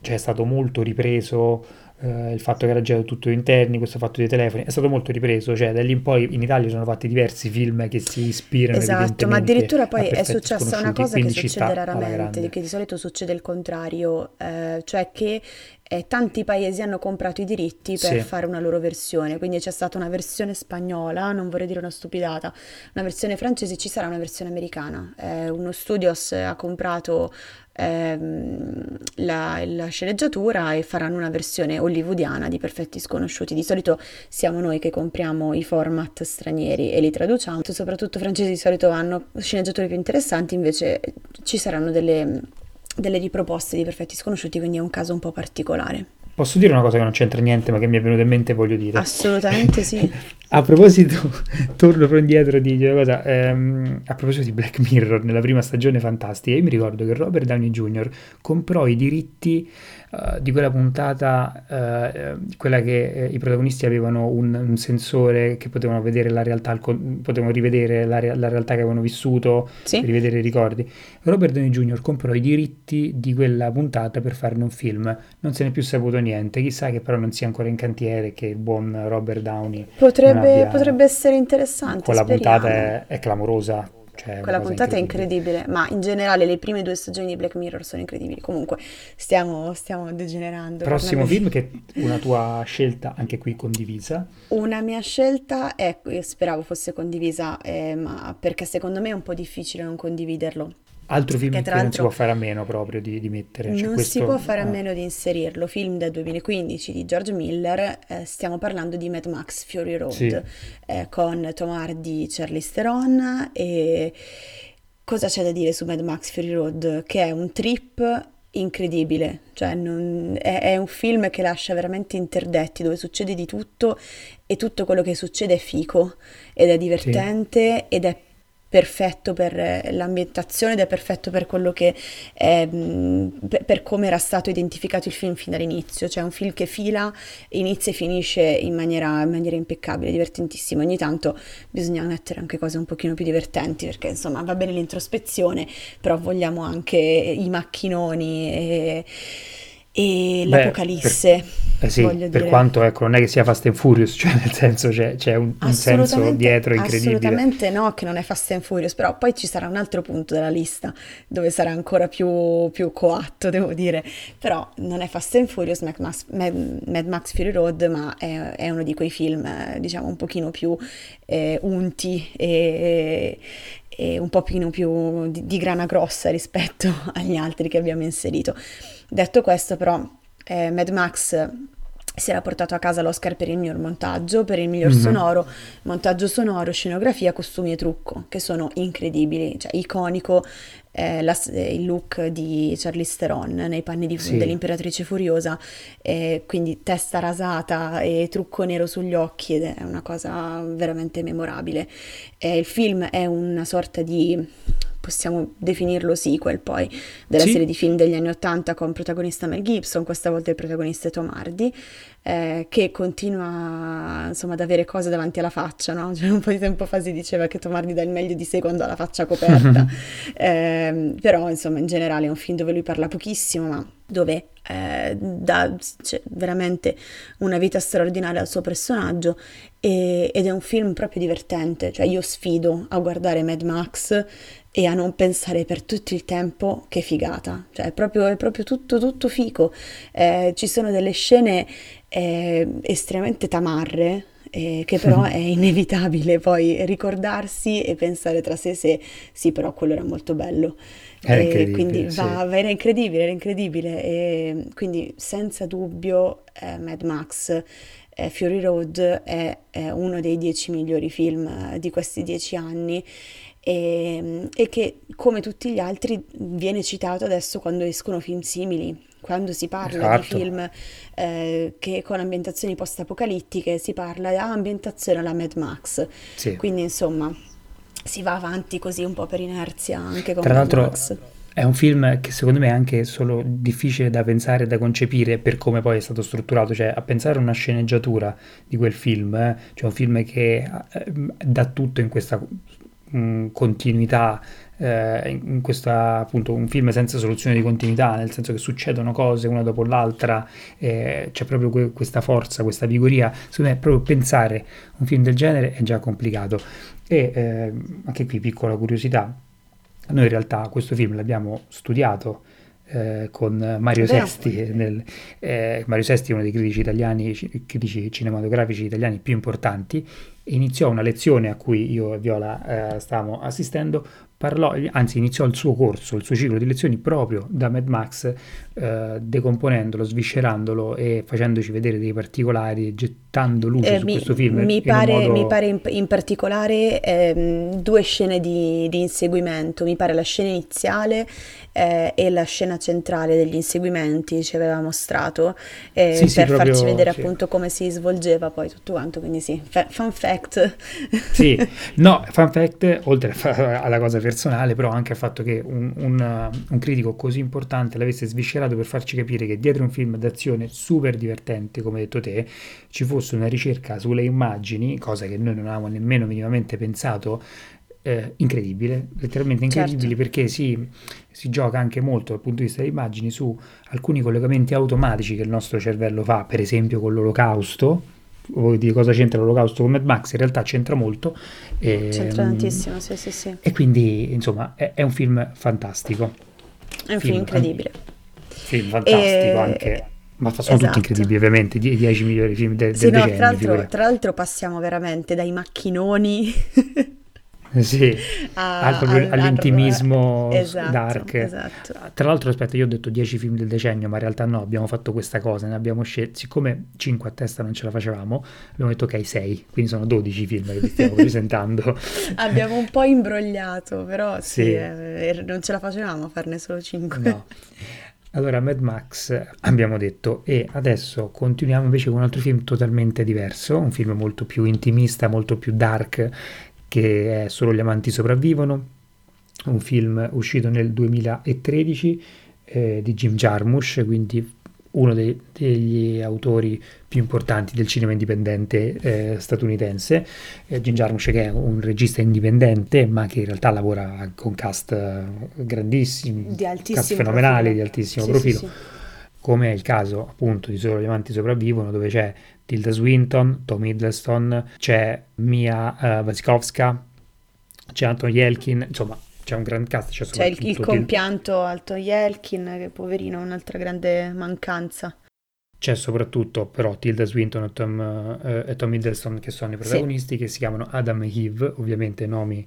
cioè è stato molto ripreso eh, il fatto che era girato tutto interni, questo fatto dei telefoni, è stato molto ripreso, cioè da lì in poi in Italia sono fatti diversi film che si ispirano Esatto, ma addirittura poi è successa una cosa che succede raramente, che di solito succede il contrario, eh, cioè che eh, tanti paesi hanno comprato i diritti per sì. fare una loro versione, quindi c'è stata una versione spagnola, non vorrei dire una stupidata, una versione francese, ci sarà una versione americana. Eh, uno studios ha comprato ehm, la, la, sceneggiatura e faranno una versione hollywoodiana di Perfetti Sconosciuti. Di solito siamo noi che compriamo i format stranieri e li traduciamo, soprattutto francesi di solito hanno sceneggiatori più interessanti, invece ci saranno delle delle riproposte di Perfetti Sconosciuti, quindi è un caso un po' particolare. Posso dire una cosa che non c'entra niente, ma che mi è venuta in mente e voglio dire? Assolutamente sì. <laughs> a proposito, <laughs> torno però indietro di una cosa, ehm, a proposito di Black Mirror, nella prima stagione fantastica, io mi ricordo che Robert Downey Jr. comprò i diritti uh, di quella puntata, uh, quella che uh, i protagonisti avevano un, un, sensore che potevano vedere la realtà, potevano rivedere la, la, realtà che avevano vissuto, sì. rivedere i ricordi. Robert Downey Jr. comprò i diritti di quella puntata per farne un film, non se ne è più saputo niente, chissà che però non sia ancora in cantiere, che il buon Robert Downey... Potrebbe, potrebbe essere interessante. Quella puntata è, è clamorosa cioè, Quella puntata è incredibile, ma in generale le prime due stagioni di Black Mirror sono incredibili. Comunque stiamo, stiamo degenerando. Prossimo film che è una tua scelta anche qui condivisa? Una mia scelta è, io speravo fosse condivisa, eh, ma perché secondo me è un po' difficile non condividerlo. Altro film che, che non si può fare a meno proprio di, di mettere. Cioè non questo... si può fare a meno di inserirlo. Film del 2015 di George Miller, eh, stiamo parlando di Mad Max Fury Road sì. eh, con Tom Hardy, Charlize Theron e cosa c'è da dire su Mad Max Fury Road? Che è un trip incredibile, cioè non, è, è, un film che lascia veramente interdetti, dove succede di tutto e tutto quello che succede è fico ed è divertente sì. ed è perfetto per eh, l'ambientazione ed è perfetto per quello che è, per, per come era stato identificato il film fin dall'inizio, cioè un film che fila, inizia e finisce in maniera, in maniera impeccabile, divertentissimo. Ogni tanto bisogna mettere anche cose un pochino più divertenti perché insomma va bene l'introspezione, però vogliamo anche i macchinoni e e Beh, l'Apocalisse. Per, eh sì, per dire. quanto ecco, non è che sia Fast and Furious, <laughs> cioè nel senso c'è, c'è un, un, senso dietro incredibile. Assolutamente no, che non è Fast and Furious, però poi ci sarà un altro punto della lista dove sarà ancora più, più coatto, devo dire. Però non è Fast and Furious, Mad Max, Mad, Mad Max Fury Road, ma è, è, uno di quei film, eh, diciamo, un pochino più eh, unti e, e un po' più, più di, di grana grossa rispetto <laughs> agli altri che abbiamo inserito. Detto questo, però, eh, Mad Max si era portato a casa l'Oscar per il miglior montaggio, per il miglior mm-hmm. sonoro, montaggio sonoro, scenografia, costumi e trucco, che sono incredibili, cioè iconico eh, la, il look di Charlize Theron nei panni di, sì. dell'imperatrice furiosa, eh, quindi testa rasata e trucco nero sugli occhi ed è una cosa veramente memorabile. Eh, il film è una sorta di possiamo definirlo sequel poi, della sì. serie di film degli anni Ottanta con protagonista Mel Gibson, questa volta il protagonista è Tom Hardy, eh, che continua insomma ad avere cose davanti alla faccia, no? <laughs> Cioè, un po' di tempo fa si diceva che Tom Hardy dà il meglio di sé quando ha la faccia coperta, <laughs> eh, però insomma in generale è un film dove lui parla pochissimo, ma dove eh, dà cioè, veramente una vita straordinaria al suo personaggio e, ed è un film proprio divertente, cioè io sfido a guardare Mad Max e a non pensare per tutto il tempo che figata, cioè è proprio, è proprio tutto, tutto fico. Eh, ci sono delle scene eh, estremamente tamarre, eh, che però <laughs> è inevitabile poi ricordarsi e pensare tra sé e sé, sì però quello era molto bello. E quindi va, sì. era incredibile, era incredibile. E quindi senza dubbio eh, Mad Max eh, Fury Road è, è, uno dei dieci migliori film eh, di questi dieci anni e, e, che come tutti gli altri viene citato adesso quando escono film simili, quando si parla esatto. di film eh, che con ambientazioni post-apocalittiche si parla di ambientazione alla Mad Max. Sì. Quindi insomma si va avanti così un po' per inerzia anche con Tra Mad Max. È un film che secondo me è anche solo difficile da pensare e da concepire per come poi è stato strutturato, cioè a pensare a una sceneggiatura di quel film, eh, cioè un film che eh, dà tutto in questa mh, continuità eh, in questa appunto un film senza soluzione di continuità, nel senso che succedono cose una dopo l'altra, eh, c'è proprio que- questa forza, questa vigoria. Secondo me, proprio pensare un film del genere è già complicato. E eh, anche qui, piccola curiosità, noi in realtà questo film l'abbiamo studiato. Eh, con Mario Sesti, nel, eh, Mario Sesti è uno dei critici italiani, critici cinematografici italiani più importanti iniziò una lezione a cui io e Viola eh, stavamo assistendo parlò, anzi iniziò il suo corso, il suo ciclo di lezioni proprio da Mad Max, eh, decomponendolo, sviscerandolo e facendoci vedere dei particolari, gettando luce eh, su mi, questo film. Mi pare, modo... mi pare in, in particolare ehm, due scene di, di, inseguimento, mi pare la scena iniziale eh, e la scena centrale degli inseguimenti ci aveva mostrato eh, sì, per sì, farci proprio, vedere sì. appunto come si svolgeva poi tutto quanto, quindi sì, fa- fun fact. <laughs> Sì, no, <laughs> fun fact, oltre alla cosa personale, però anche al fatto che un, un, un critico così importante l'avesse sviscerato per farci capire che dietro un film d'azione super divertente, come hai detto te, ci fosse una ricerca sulle immagini, cosa che noi non avevamo nemmeno minimamente pensato, eh, incredibile, letteralmente incredibile certo. perché si, si, gioca anche molto dal punto di vista delle immagini su alcuni collegamenti automatici che il nostro cervello fa, per esempio con l'olocausto. Vuoi dire cosa c'entra l'olocausto con Mad Max? In realtà c'entra molto. E, c'entra tantissimo, sì, sì, sì. E quindi, insomma, è, è un film fantastico. È un film, film incredibile. Film fantastico e... anche ma sono esatto. tutti incredibili, ovviamente. 10 migliori film del, sì, del no, tra l'altro, tra l'altro, passiamo veramente dai macchinoni <laughs> sì, a, al, all'intimismo esatto, dark. Esatto. Tra l'altro, aspetta, io ho detto 10 film del decennio, ma in realtà no, abbiamo fatto questa cosa, ne abbiamo scelto, siccome 5 a testa non ce la facevamo, abbiamo detto ok, 6, quindi sono 12 film che vi stiamo <laughs> presentando. abbiamo un po' imbrogliato, però sì, sì. Eh, non ce la facevamo a farne solo 5. No. Allora, Mad Max abbiamo detto, e adesso continuiamo invece con un altro film totalmente diverso, un film molto più intimista, molto più dark, che è Solo gli amanti sopravvivono, un film uscito nel 2013 eh, di Jim Jarmusch, quindi uno dei, degli autori più importanti del cinema indipendente eh, statunitense. Eh, Jim Jarmusch che è un regista indipendente ma che in realtà lavora con cast grandissimi, di cast fenomenali, profilo. di altissimo sì, profilo. Sì, sì. Come è il caso appunto di Solo gli amanti sopravvivono, dove c'è Tilda Swinton, Tom Hiddleston, c'è Mia uh, Wasikowska, c'è Anton Yelkin, insomma c'è un gran cast. C'è, c'è il, il compianto Anton Yelkin, che poverino è un'altra grande mancanza. C'è soprattutto però Tilda Swinton e Tom, uh, e Tom Hiddleston che sono i protagonisti, sì. che si chiamano Adam e Eve, ovviamente nomi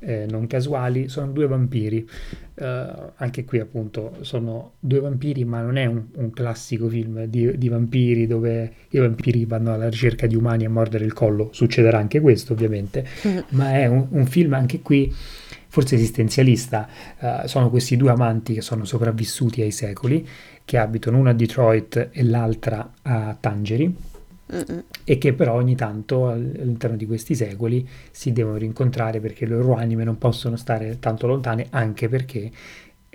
eh, non casuali, sono due vampiri. Uh, anche qui appunto sono due vampiri, ma non è un, un classico film di, di, vampiri dove i vampiri vanno alla ricerca di umani a mordere il collo. Succederà anche questo ovviamente, mm. ma è un, un, film anche qui forse esistenzialista. Uh, sono questi due amanti che sono sopravvissuti ai secoli, che abitano una a Detroit e l'altra a Tangeri Mm-mm. e che però ogni tanto all'interno di questi secoli si devono rincontrare perché le loro anime non possono stare tanto lontane anche perché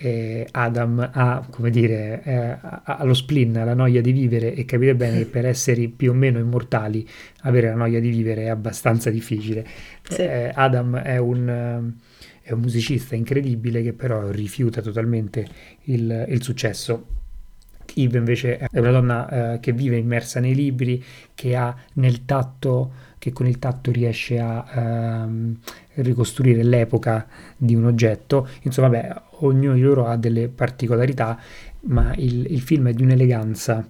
eh, Adam ha, come dire, eh, ha lo spleen, la noia di vivere e capite bene che per esseri più o meno immortali avere la noia di vivere è abbastanza difficile. Sì. Eh, Adam è un, è un, musicista incredibile che però rifiuta totalmente il, il successo Eve invece è una donna eh, che vive immersa nei libri, che ha nel tatto, che con il tatto riesce a ehm, ricostruire l'epoca di un oggetto. Insomma, beh, ognuno di loro ha delle particolarità, ma il, il film è di un'eleganza.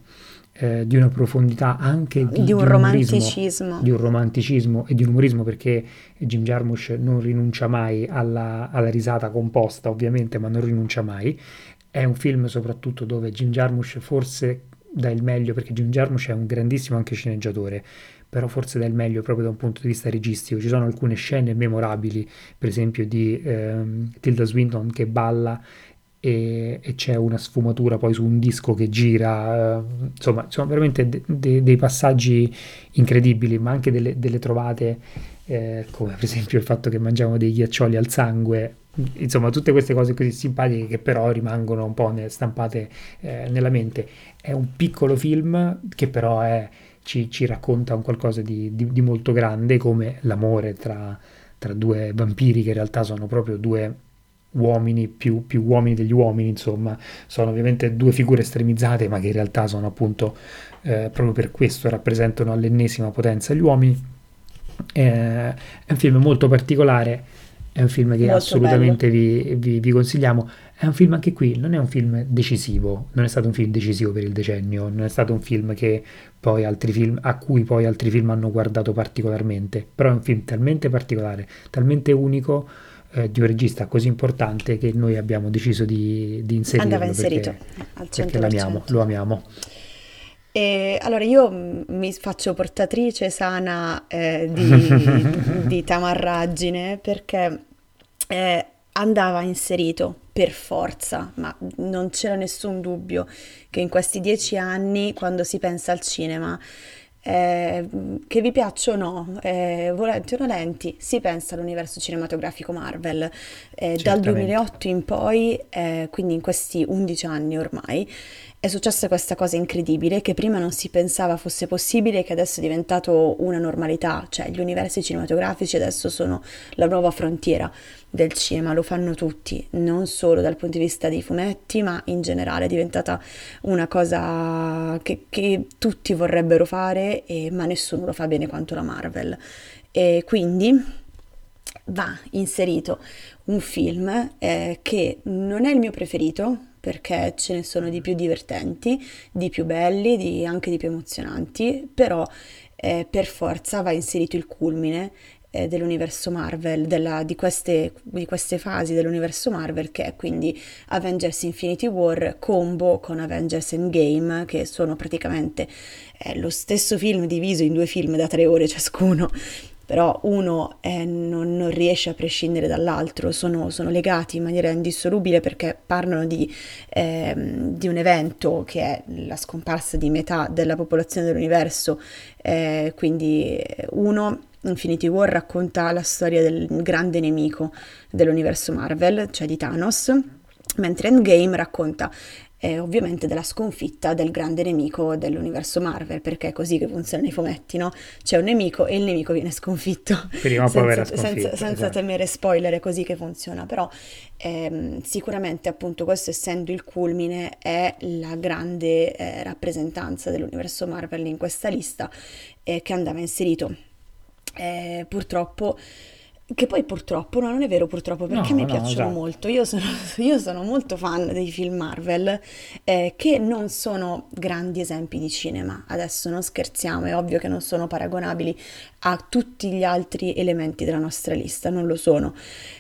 Eh, di una profondità anche di, di un di romanticismo di un romanticismo e di un umorismo perché Jim Jarmusch non rinuncia mai alla, alla risata composta ovviamente ma non rinuncia mai è un film soprattutto dove Jim Jarmusch forse dà il meglio, perché Jim Jarmusch è un grandissimo anche sceneggiatore, però forse dà il meglio proprio da un punto di vista registico. Ci sono alcune scene memorabili, per esempio di ehm, Tilda Swinton che balla e, e, c'è una sfumatura poi su un disco che gira, eh, insomma, sono veramente de- de- dei passaggi incredibili, ma anche delle, delle trovate, eh, come per esempio il fatto che mangiamo dei ghiaccioli al sangue insomma tutte queste cose così simpatiche che però rimangono un po' stampate eh, nella mente. È un piccolo film che però è, ci, ci, racconta un qualcosa di, di, di molto grande come l'amore tra, tra, due vampiri che in realtà sono proprio due uomini più, più, uomini degli uomini, insomma, sono ovviamente due figure estremizzate ma che in realtà sono appunto eh, proprio per questo rappresentano all'ennesima potenza gli uomini. È un film molto particolare è un film che Molto assolutamente vi, vi- vi consigliamo. È un film anche qui, non è un film decisivo, non è stato un film decisivo per il decennio, non è stato un film che poi altri film, a cui poi altri film hanno guardato particolarmente, però è un film talmente particolare, talmente unico eh, di un regista così importante che noi abbiamo deciso di, di inserirlo Andava inserito perché, al perché l'amiamo, 100%. lo amiamo. E allora io mm, mi faccio portatrice sana eh, di, <laughs> di tamarraggine perché eh, andava inserito per forza, ma non c'era nessun dubbio che in questi dieci anni, quando si pensa al cinema, eh, che vi piaccia o no, eh, volenti o nolenti, si pensa all'universo cinematografico Marvel. Eh, dal Certamente. 2008 in poi, eh, quindi in questi 11 anni ormai, è successa questa cosa incredibile che prima non si pensava fosse possibile e che adesso è diventato una normalità, cioè gli universi cinematografici adesso sono la nuova frontiera del cinema, lo fanno tutti, non solo dal punto di vista dei fumetti, ma in generale è diventata una cosa che, che tutti vorrebbero fare, e- ma nessuno lo fa bene quanto la Marvel. E quindi va inserito un film eh, che non è il mio preferito perché ce ne sono di più divertenti, di più belli, di- anche di più emozionanti, però eh, per forza va inserito il culmine eh, dell'universo Marvel, della- di queste, di queste fasi dell'universo Marvel, che è quindi Avengers Infinity War combo con Avengers Endgame, che sono praticamente eh, lo stesso film diviso in due film da tre ore ciascuno però uno eh, non, non riesce a prescindere dall'altro, sono, sono legati in maniera indissolubile perché parlano di, ehm, di un evento che è la scomparsa di metà della popolazione dell'universo, eh, quindi eh, uno, Infinity War, racconta la storia del grande nemico dell'universo Marvel, cioè di Thanos, mentre Endgame racconta eh, ovviamente della sconfitta del grande nemico dell'universo Marvel, perché è così che funzionano i fumetti, no? C'è un nemico e il nemico viene sconfitto. Prima o poi verrà Senza, senza- senza esatto. temere spoiler, è così che funziona, però ehm, sicuramente appunto questo essendo il culmine è la grande eh, rappresentanza dell'universo Marvel in questa lista eh, che andava inserito. Eh, purtroppo, che poi purtroppo, no, non è vero purtroppo, perché No, mi no, piacciono esatto. molto. Io sono, <laughs> io sono molto fan dei film Marvel, eh, che non sono grandi esempi di cinema. Adesso non scherziamo, è ovvio che non sono paragonabili a tutti gli altri elementi della nostra lista, non lo sono.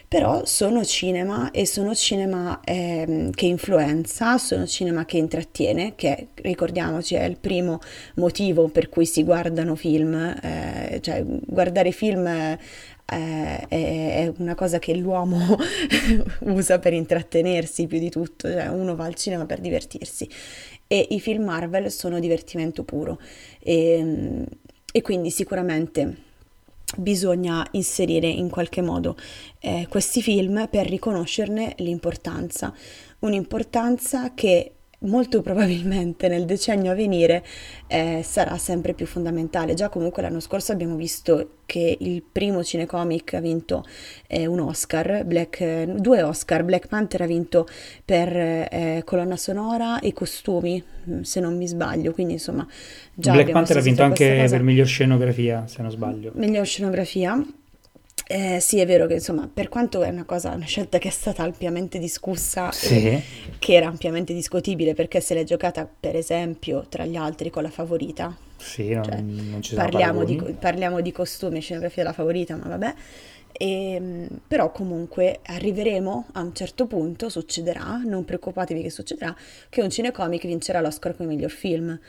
Però sono cinema e sono cinema ehm, che influenza, sono cinema che intrattiene, che ricordiamoci è il primo motivo per cui si guardano film, eh, cioè guardare film eh, è, è una cosa che l'uomo <laughs> usa per intrattenersi più di tutto, cioè uno va al cinema per divertirsi. E i film Marvel sono divertimento puro. E, e quindi sicuramente bisogna inserire in qualche modo eh, questi film per riconoscerne l'importanza, un'importanza che molto <laughs> probabilmente nel decennio a venire eh, sarà sempre più fondamentale. Già comunque l'anno scorso abbiamo visto che il primo cinecomic ha vinto eh, un Oscar, Black, eh, due Oscar, Black Panther ha vinto per eh, colonna sonora e costumi, mm, se non mi sbaglio, quindi insomma già Black Panther ha vinto anche questa per cosa. miglior scenografia, se non sbaglio. Miglior scenografia. Eh, sì, è vero che insomma, per quanto è una cosa, una scelta che è stata ampiamente discussa e Sì, che era ampiamente discutibile perché se l'è giocata, per esempio, tra gli altri con la favorita, sì, non, cioè non ci sono parliamo di, parliamo di costumi e scenografia della favorita, ma vabbè. Ehm, però comunque arriveremo a un certo punto, succederà, non preoccupatevi che succederà, che un cinecomic vincerà l'Oscar come miglior film.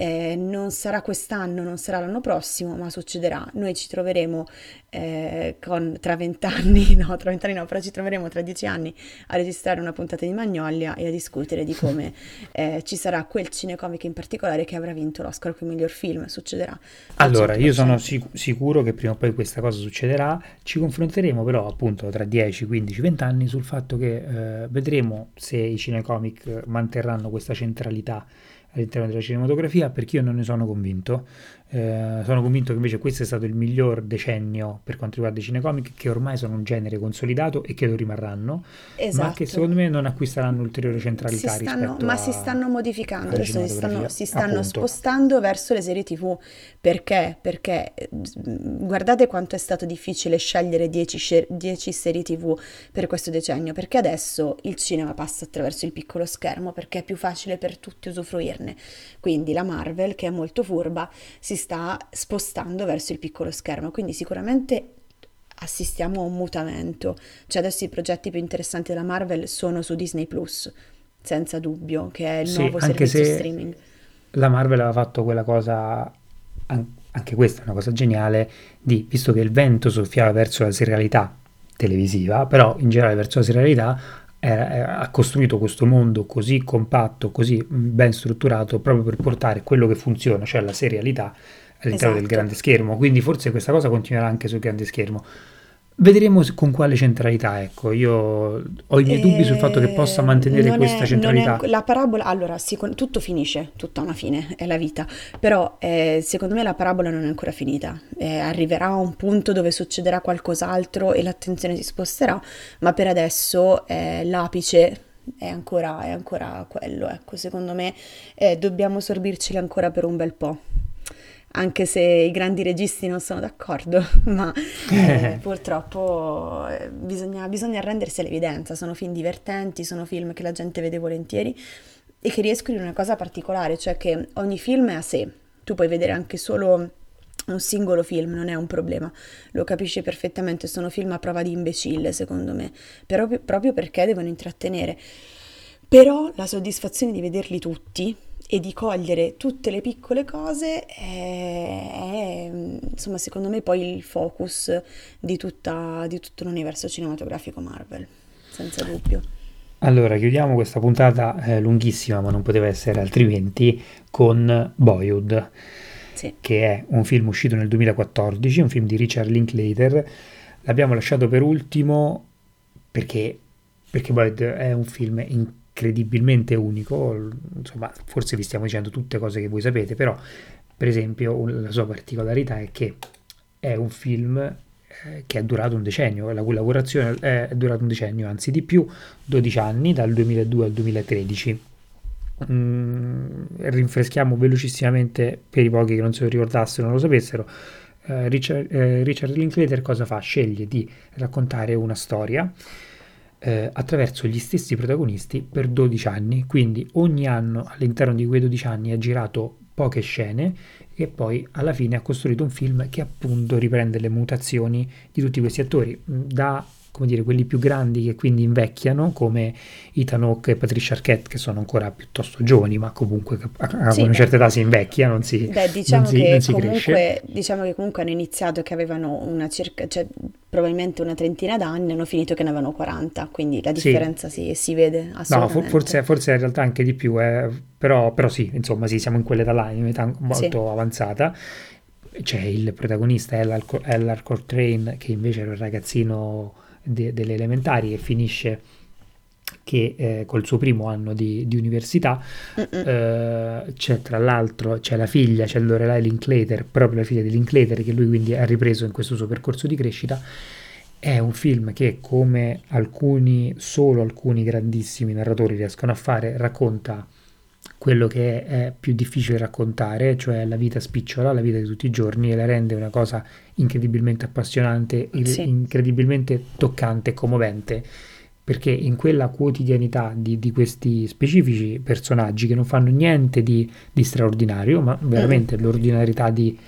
Eh, non sarà quest'anno, non sarà l'anno prossimo, ma succederà. Noi ci troveremo eh, con, tra vent'anni, <laughs> no, tra vent'anni no, però ci troveremo tra dieci anni a registrare una puntata di Magnolia e a discutere di come <laughs> eh, ci sarà quel cinecomic in particolare che avrà vinto l'Oscar come miglior film. Succederà al Allora, io sono 100%. sic- sicuro che prima o poi questa cosa succederà. Ci confronteremo però appunto tra 10, 15, 20 anni sul fatto che eh, vedremo se i cinecomic manterranno questa centralità all'interno della cinematografia, perché io non ne sono convinto. Eh, sono convinto che invece questo è stato il miglior decennio per quanto riguarda i cinecomic, che ormai sono un genere consolidato e che lo rimarranno, esatto. ma che esatto. secondo me non acquisteranno ulteriore centralità si stanno, Ma si stanno modificando, adesso si stanno, si stanno spostando verso le serie tv. Perché? Perché guardate quanto è stato difficile scegliere 10 serie tv per questo decennio, perché adesso il cinema passa attraverso il piccolo schermo, perché è più facile per tutti usufruirne. Quindi la Marvel, che è molto furba, si sta spostando verso il piccolo schermo, quindi sicuramente assistiamo a un mutamento. Cioè adesso i progetti più interessanti della Marvel sono su Disney Plus, senza dubbio, che è il sì, nuovo servizio streaming. La Marvel aveva fatto quella cosa, anche questa è una cosa geniale, di, visto che il vento soffiava verso la serialità televisiva, però in generale verso la serialità, ha costruito questo mondo così compatto, così ben strutturato, proprio per portare quello che funziona, cioè la serialità, all'interno esatto. del grande schermo. Quindi forse questa cosa continuerà anche sul grande schermo. Vedremo con quale centralità, ecco, io ho i miei dubbi sul fatto che possa mantenere questa è, centralità. È, la parabola, allora, sicur- tutto finisce, tutta una fine, è la vita, però eh, secondo me la parabola non è ancora finita, eh, arriverà a un punto dove succederà qualcos'altro e l'attenzione si sposterà, ma per adesso eh, l'apice è ancora, è ancora quello, ecco, secondo me eh, dobbiamo sorbirceli ancora per un bel po' anche se i grandi registi non sono d'accordo, <laughs> ma eh, purtroppo eh, bisogna, bisogna arrendersi all'evidenza, sono film divertenti, sono film che la gente vede volentieri e che riescono in una cosa particolare, cioè che ogni film è a sé, tu puoi vedere anche solo un singolo film, non è un problema, lo capisci perfettamente, sono film a prova di imbecille secondo me, però, proprio perché devono intrattenere. Però la soddisfazione di vederli tutti, e di cogliere tutte le piccole cose è, è, insomma secondo me poi il focus di, tutta, di tutto l'universo cinematografico Marvel, senza dubbio. Allora, chiudiamo questa puntata eh, lunghissima, ma non poteva essere altrimenti, con Boyhood, sì. che è un film uscito nel 2014, un film di Richard Linklater. L'abbiamo lasciato per ultimo perché, perché Boyhood è un film incredibile incredibilmente unico, insomma forse vi stiamo dicendo tutte cose che voi sapete, però per esempio la sua particolarità è che è un film eh, che è durato un decennio, la cui lavorazione è durato un decennio, anzi di più, 12 anni, dal 2002 al 2013. Mm, rinfreschiamo velocissimamente per i pochi che non se lo ricordassero, non lo sapessero. Eh, Richard, eh, Richard Linklater cosa fa? Sceglie di raccontare una storia eh, attraverso gli stessi protagonisti per 12 anni, quindi ogni anno all'interno di quei 12 anni ha girato poche scene e poi alla fine ha costruito un film che appunto riprende le mutazioni di tutti questi attori, da come dire, quelli più grandi che quindi invecchiano, come Ethan Hawke e Patricia Arquette, che sono ancora piuttosto giovani, ma comunque a, sì, una certa età si invecchia, non si, beh, diciamo non si, che non si comunque, cresce. Diciamo che comunque hanno iniziato che avevano una circa, cioè probabilmente una trentina d'anni, hanno finito che ne avevano 40, quindi la differenza sì. si, si, vede assolutamente. No, forse, forse, in realtà anche di più, eh, però, però, sì, insomma sì, siamo in quell'età là, in età molto sì. avanzata c'è il protagonista Ellar Coltrane che invece era un ragazzino de, delle elementari e finisce che eh, col suo primo anno di, di università eh, c'è tra l'altro c'è la figlia, c'è Lorelai Linklater, proprio la figlia di Linklater che lui quindi ha ripreso in questo suo percorso di crescita. È un film che come alcuni, solo alcuni grandissimi narratori riescono a fare, racconta quello che è più difficile raccontare, cioè la vita spicciola, la vita di tutti i giorni, e la rende una cosa incredibilmente appassionante, sì. incredibilmente toccante e commovente, perché in quella quotidianità di, di, questi specifici personaggi che non fanno niente di, di straordinario, ma veramente mm. l'ordinarietà di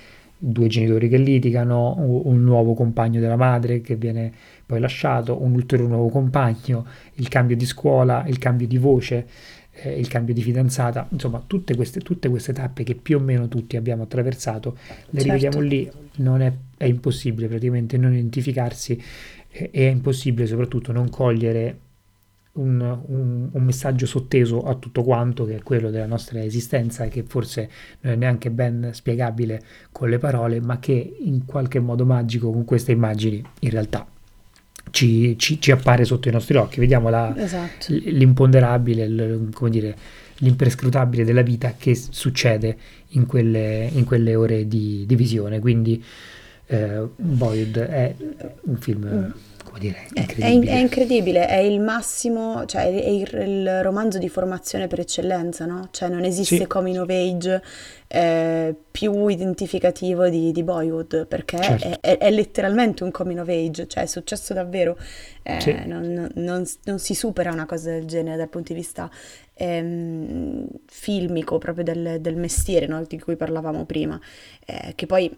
due genitori che litigano, un nuovo compagno della madre che viene poi lasciato, un ulteriore nuovo compagno, il cambio di scuola, il cambio di voce, eh, il cambio di fidanzata, insomma tutte queste, tutte queste, tappe che più o meno tutti abbiamo attraversato, le certo. rivediamo lì, non è, è, impossibile praticamente non identificarsi eh, e è impossibile soprattutto non cogliere un, un, un, messaggio sotteso a tutto quanto che è quello della nostra esistenza che forse non è neanche ben spiegabile con le parole ma che in qualche modo magico con queste immagini in realtà ci, ci, ci, appare sotto i nostri occhi, vediamo la, esatto. l'imponderabile, l, come dire, l'imprescrutabile della vita che succede in quelle, in quelle ore di, di visione. Quindi eh, Boyd è un film... Mm come dire, incredibile. È, è, incredibile, è il massimo, cioè è il, il, romanzo di formazione per eccellenza, no? Cioè non esiste sì. coming of age eh, più identificativo di, di Boyhood, perché certo. è, è, letteralmente un coming of age, cioè è successo davvero, eh, sì. non, non, non, si supera una cosa del genere dal punto di vista ehm, filmico, proprio del, del mestiere no? di cui parlavamo prima, eh, che poi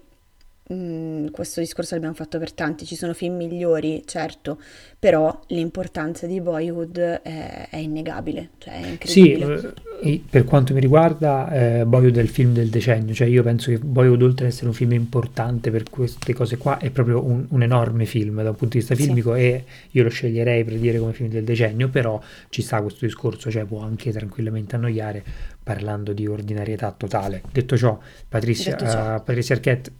Mm, questo discorso l'abbiamo fatto per tanti, ci sono film migliori, certo, però l'importanza di Boyhood è, è innegabile, cioè è incredibile. Sì, eh, per quanto mi riguarda, eh, Boyhood è il film del decennio, cioè io penso che Boyhood, oltre ad essere un film importante per queste cose qua, è proprio un, un enorme film da un punto di vista filmico sì. e io lo sceglierei per dire come film del decennio, però ci sta questo discorso, cioè può anche tranquillamente annoiare parlando di ordinarietà totale. Detto ciò, Patricia, Detto ciò. Uh, Patricia Arquette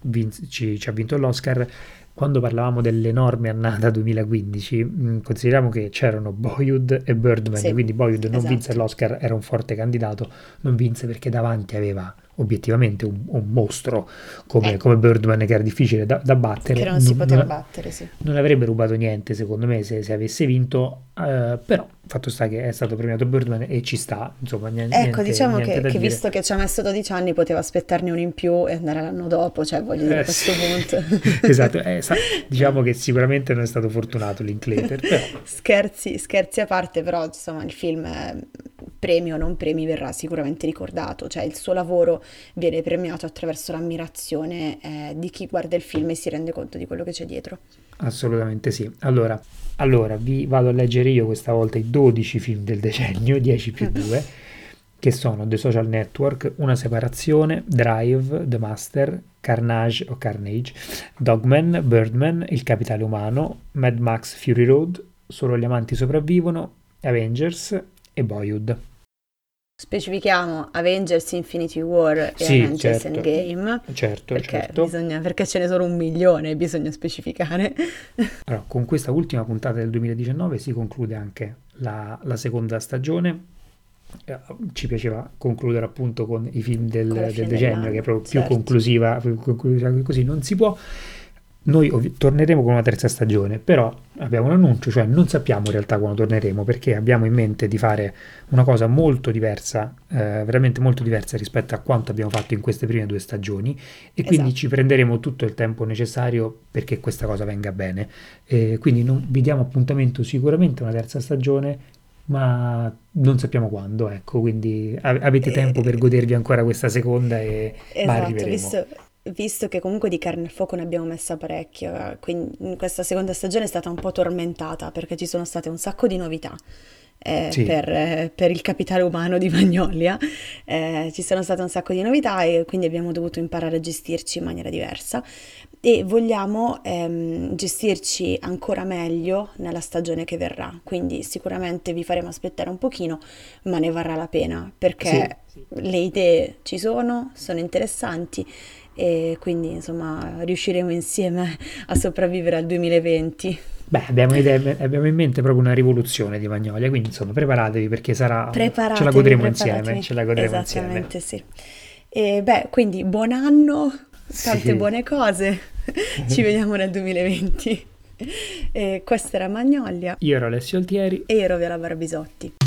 ci, ci ha vinto l'Oscar quando parlavamo dell'enorme annata 2015, mh, consideriamo che c'erano Boyhood e Birdman, sì, quindi Boyhood non esatto. vinse l'Oscar, era un forte candidato, non vinse perché davanti aveva obiettivamente un, un mostro come, eh. come, Birdman che era difficile da, da battere. Che non, non si poteva non, battere, sì. Non avrebbe rubato niente secondo me se, se avesse vinto, uh, però fatto sta che è stato premiato Birdman e ci sta, insomma, niente, Ecco, diciamo niente che, che visto che ci ha messo 12 anni poteva aspettarne un in più e andare l'anno dopo, cioè voglio dire eh, a questo sì. punto. <laughs> esatto, eh, sa, diciamo che sicuramente non è stato fortunato Linklater, però. Scherzi, scherzi a parte, però insomma il film è premio o non premi verrà sicuramente ricordato, cioè il suo lavoro viene premiato attraverso l'ammirazione eh, di chi guarda il film e si rende conto di quello che c'è dietro. Assolutamente sì. Allora, allora vi vado a leggere io questa volta i 12 film del decennio, <laughs> 10 più 2, che sono The Social Network, Una separazione, Drive, The Master, Carnage o Carnage, Dogman, Birdman, Il capitale umano, Mad Max Fury Road, Solo gli amanti sopravvivono, Avengers e Boyhood. Specifichiamo Avengers Infinity War e sì, Avengers certo, Endgame. Certo, perché, certo. Bisogna, perché ce ne sono un milione, bisogna specificare. <laughs> Allora, con questa ultima puntata del 2019 si conclude anche la, la seconda stagione. Eh, ci piaceva concludere appunto con i film del, del decennio, che è proprio certo. più conclusiva, più conclusiva così non si può. Noi ov- torneremo con una terza stagione, però abbiamo un annuncio, cioè non sappiamo in realtà quando torneremo perché abbiamo in mente di fare una cosa molto diversa, eh, veramente molto diversa rispetto a quanto abbiamo fatto in queste prime due stagioni e quindi esatto. ci prenderemo tutto il tempo necessario perché questa cosa venga bene. Eh, quindi non, vi diamo appuntamento sicuramente una terza stagione, ma non sappiamo quando, ecco, quindi avete tempo per godervi ancora questa seconda e esatto, arriveremo. Visto, visto che comunque di carne al fuoco ne abbiamo messa parecchio, quindi questa seconda stagione è stata un po' tormentata perché ci sono state un sacco di novità. Eh, sì. per, eh, per, il capitale umano di Magnolia. Eh, ci sono state un sacco di novità e quindi abbiamo dovuto imparare a gestirci in maniera diversa e vogliamo ehm, gestirci ancora meglio nella stagione che verrà. Quindi sicuramente vi faremo aspettare un pochino, ma ne varrà la pena perché sì, sì. le idee ci sono, sono interessanti e quindi insomma riusciremo insieme a sopravvivere al 2020. Beh, abbiamo, idee, abbiamo in mente proprio una rivoluzione di Magnolia, quindi insomma preparatevi perché sarà, preparatevi, ce la godremo insieme. Ce la godremo Esattamente insieme. sì. E beh, quindi buon anno, tante sì. buone cose, <laughs> ci vediamo nel 2020. E questa era Magnolia. Io ero Alessio Altieri. E io ero Viola Barbisotti.